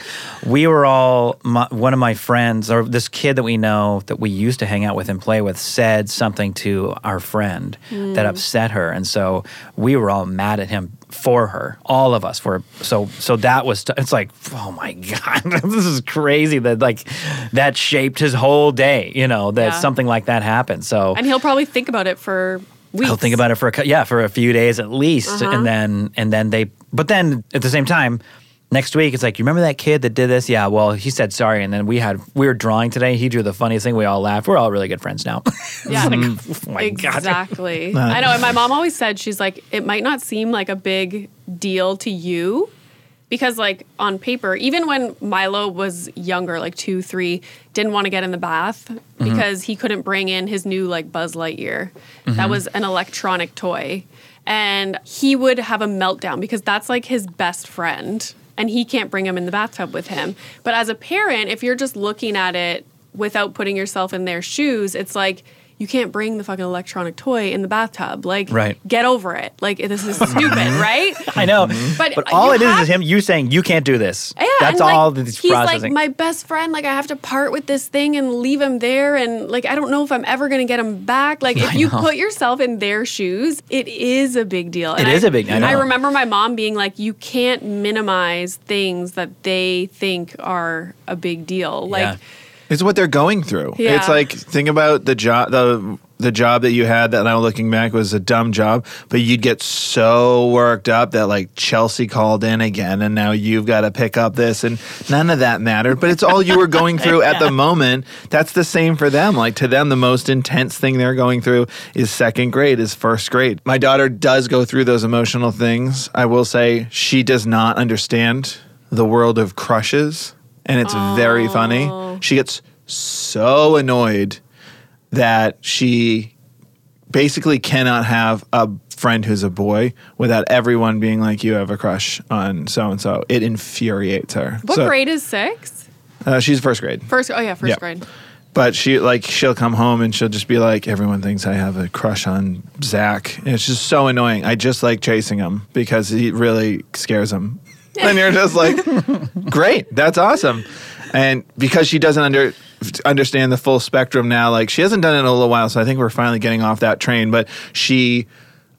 we were all my, one of my friends or this kid that we know that we used to hang out with and play with said something to our friend that mm. upset her, and so we were all mad at him for her. All of us were. So so that was. It's like oh my god, this is crazy that like that shaped his whole day. You know that Yeah. something like that happened. So And he'll probably think about it for weeks. I'll think about it for a yeah for a few days at least, Uh-huh. and then and then they. But then at the same time, next week it's like you remember that kid that did this? Yeah, well he said sorry, and then we had we were drawing today. He drew the funniest thing. We all laughed. We're all really good friends now. Yeah. oh my god. exactly. I know. And my mom always said, she's like, it might not seem like a big deal to you because, like, on paper, even when Milo was younger, like two, three, didn't want to get in the bath Mm-hmm. because he couldn't bring in his new, like, Buzz Lightyear. Mm-hmm. That was an electronic toy. And he would have a meltdown because that's like his best friend. And he can't bring him in the bathtub with him. But as a parent, if you're just looking at it without putting yourself in their shoes, it's like you can't bring the fucking electronic toy in the bathtub. Like, Right. get over it. Like, this is stupid, right? I know, mm-hmm. But but, all it is is him. You saying you can't do this. Yeah, that's and, like, all he's processing. like my best friend. Like I have to part with this thing and leave him there, and like I don't know if I'm ever gonna get him back. Like if you put yourself in their shoes, it is a big deal. It And is a big- deal. I know. remember my mom being like, "You can't minimize things that they think are a big deal." Like. Yeah. It's what they're going through. Yeah. It's like think about the job the the job that you had that now looking back was a dumb job, but you'd get so worked up that like Chelsea called in again and now you've got to pick up this and none of that mattered, but it's all you were going through at the moment. That's the same for them. Like to them the most intense thing they're going through is second grade, is first grade. My daughter does go through those emotional things. I will say she does not understand the world of crushes and it's very funny. Oh. She gets so annoyed that she basically cannot have a friend who's a boy without everyone being like, "You have a crush on so and so." It infuriates her. what So- grade is six? Uh, she's first grade. First. Oh yeah, first Yeah. grade. But she like she'll come home and she'll just be like, everyone thinks I have a crush on Zach. And it's just so annoying. I just like chasing him because he really scares him. and you're just like, great, that's awesome. And because she doesn't under understand the full spectrum now, like she hasn't done it in a little while, so I think we're finally getting off that train. But she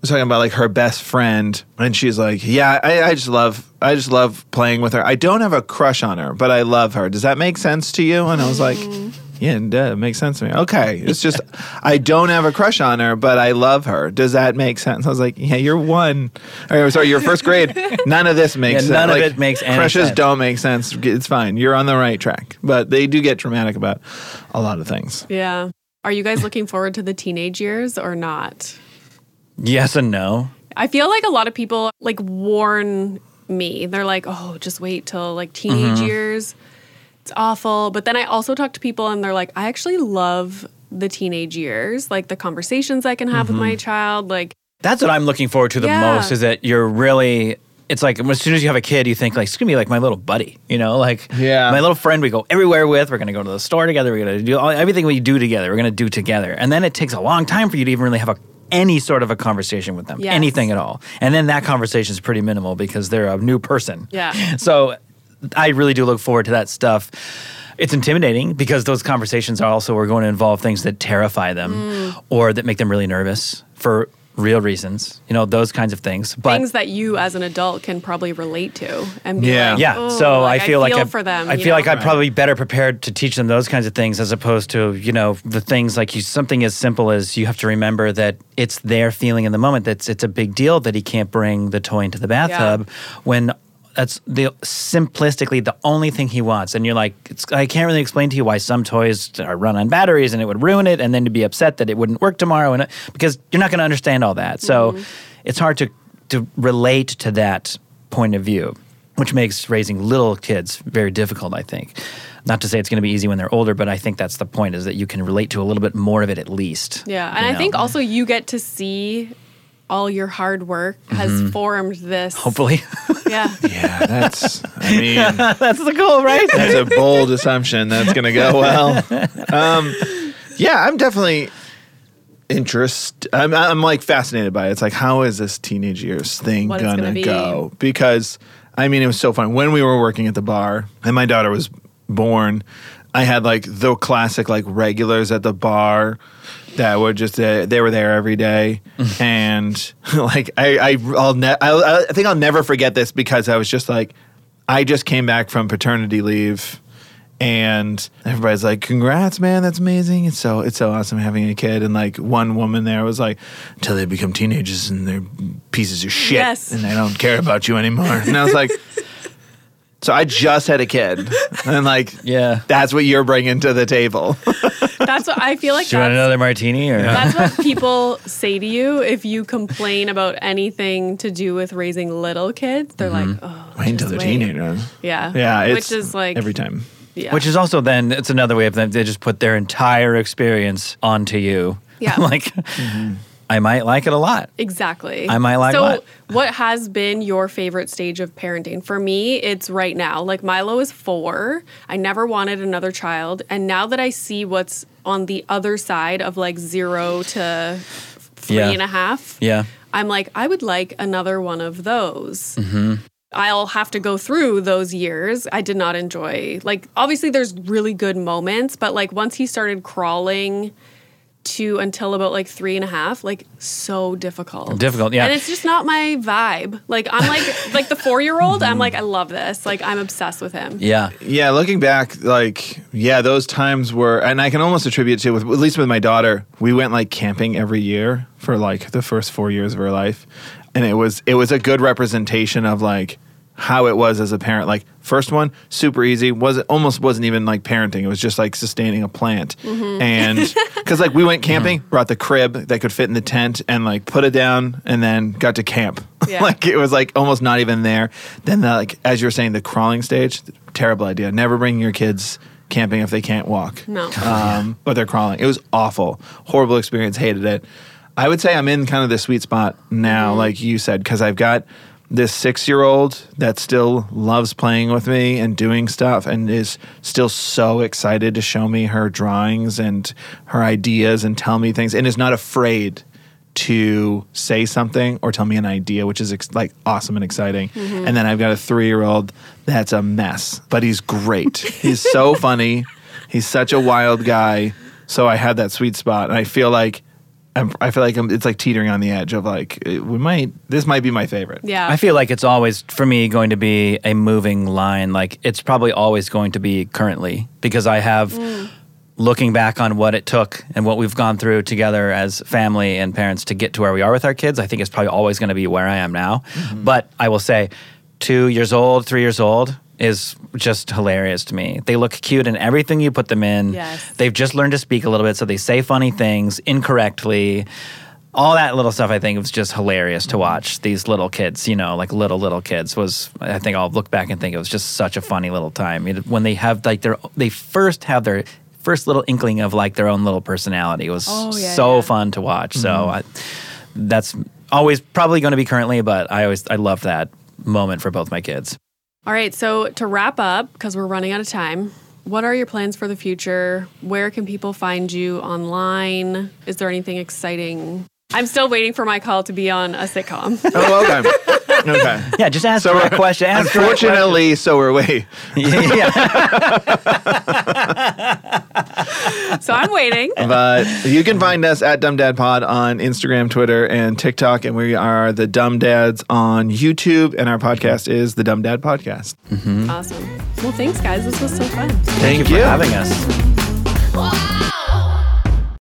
was talking about like her best friend, and she's like, "Yeah, I, I just love, I just love playing with her. I don't have a crush on her, but I love her. Does that make sense to you?" And I was like, mm. "Yeah, it does. It makes sense to me. Okay, it's just I don't have a crush on her, but I love her. Does that make sense?" I was like, "Yeah, you're one. Or, sorry, you're first grade. None of this makes Yeah, sense. none of Like, it makes any crushes sense. don't make sense. It's fine. You're on the right track, but they do get dramatic about a lot of things. Yeah. Are you guys looking forward to the teenage years or not? yes and no. I feel like a lot of people like warn me. They're like, "Oh, just wait till like teenage Mm-hmm. years. It's awful." But then I also talk to people and they're like, "I actually love the teenage years, like the conversations I can have with Mm-hmm. my child, like That's what I'm looking forward to the Yeah. most. Is that you're really. It's like as soon as you have a kid, you think like it's gonna be like my little buddy, you know, like Yeah. my little friend. We go everywhere with. We're gonna go to the store together. We're gonna do all, everything we do together. We're gonna do together, and then it takes a long time for you to even really have a any sort of a conversation with them, Yes. anything at all. And then that conversation is pretty minimal because they're a new person. Yeah. So I really do look forward to that stuff. It's intimidating because those conversations are also are going to involve things that terrify them Mm. or that make them really nervous for real reasons. You know, those kinds of things. But things that you as an adult can probably relate to and be Yeah. like, yeah, "Oh," so like, I feel like I, for them. I feel know? like I'm probably better prepared to teach them those kinds of things as opposed to you know the things like you something as simple as you have to remember that it's their feeling in the moment that's it's a big deal that he can't bring the toy into the bathtub when that's the simplistically the only thing he wants and you're like it's, I can't really explain to you why some toys are run on batteries and it would ruin it and then to be upset that it wouldn't work tomorrow and because you're not going to understand all that so Mm-hmm. it's hard to to relate to that point of view which makes raising little kids very difficult, I think. Not to say it's going to be easy when they're older, but I think that's the point is that you can relate to a little bit more of it at least. Yeah, and you I think also you get to see all your hard work has formed this. Mm-hmm. hopefully Yeah. Yeah, that's. I mean. that's the goal, right? That's a bold assumption. That's going to go well. Um, yeah, I'm definitely interested. I'm, I'm like fascinated by it. It's like, how is this teenage years thing What it's going gonna to be. go? Because, I mean, it was so fun. When we were working at the bar and my daughter was born, I had like the classic like regulars at the bar that were just uh, they were there every day, and like I I I'll ne- I, I think I'll never forget this because I was just like I just came back from paternity leave. And everybody's like, "Congrats, man! That's amazing! It's so it's so awesome having a kid." And like one woman there was like, "Until they become teenagers and they're pieces of shit, Yes. and they don't care about you anymore." And I was like, "So I just had a kid, and like, Yeah. that's what you're bringing to the table." That's what I feel like. Do you want another martini? Or That's what people say to you if you complain about anything to do with raising little kids. They're like, oh, Mm-hmm. Wait until they're teenagers. Yeah. Yeah, it's Which is like, every time. yeah. Which is also then it's another way of them. They just put their entire experience onto you. Yeah. like I might like it a lot. Exactly. I might like it. So, what? what has been your favorite stage of parenting? For me, it's right now. Like Milo is four. I never wanted another child, and now that I see what's on the other side of like zero to three Yeah. and a half, Yeah. I'm like, I would like another one of those. Mm-hmm. I'll have to go through those years. I did not enjoy. Like, obviously, there's really good moments, but like once he started crawling to until about like three and a half, like so difficult. Difficult, yeah. And it's just not my vibe. Like I'm like like the four year old. Mm-hmm. I'm like I love this. Like I'm obsessed with him. Yeah. Yeah, looking back, like yeah, those times were, and I can almost attribute to with at least with my daughter. We went like camping every year for like the first four years of her life, and it was it was a good representation of like how it was as a parent. Like first one, super easy. Was it almost wasn't even like parenting. It was just like sustaining a plant, and because like we went camping, brought the crib that could fit in the tent, and like put it down, and then got to camp. Yeah. like it was like almost not even there. Then the, like as you were saying, the crawling stage, terrible idea. Never bring your kids camping if they can't walk. No. Um, but they're crawling. It was awful. Horrible experience. Hated it. I would say I'm in kind of the sweet spot now, like you said, because I've got this six year old that still loves playing with me and doing stuff and is still so excited to show me her drawings and her ideas and tell me things and is not afraid to say something or tell me an idea, which is ex- like awesome and exciting. Mm-hmm. And then I've got a three year old that's a mess, but he's great. he's so funny. He's such a wild guy. So I had that sweet spot, and I feel like I'm, I feel like I'm, it's like teetering on the edge of like we might. This might be my favorite. Yeah. I feel like it's always for me going to be a moving line. Like it's probably always going to be currently because I have mm. looking back on what it took and what we've gone through together as family and parents to get to where we are with our kids. I think it's probably always going to be where I am now. Mm-hmm. But I will say, two years old, three years old is just hilarious to me. They look cute in everything you put them in. Yes. They've just learned to speak a little bit, so they say funny things incorrectly. All that little stuff, I think, was just hilarious to watch. These little kids, you know, like little little kids, was I think I'll look back and think it was just such a funny little time You know, when they have like their they first have their first little inkling of like their own little personality. It was Oh, yeah, so yeah. fun to watch. So mm-hmm. I, that's always probably going to be currently, but I always I love that moment for both my kids. All right. So to wrap up, because we're running out of time, what are your plans for the future? Where can people find you online? Is there anything exciting? I'm still waiting for my call to be on a sitcom. Oh, okay. okay. Yeah, just ask So the right we're- question. Ask the right question. Unfortunately, so are we. yeah. so I'm waiting. But you can find us at Dumb Dad Pod on Instagram, Twitter, and TikTok, and we are the Dumb Dads on YouTube, and our podcast is the Dumb Dad Podcast. Mm-hmm. Awesome. Well, thanks, guys. This was so fun. Thank you for having us. Why?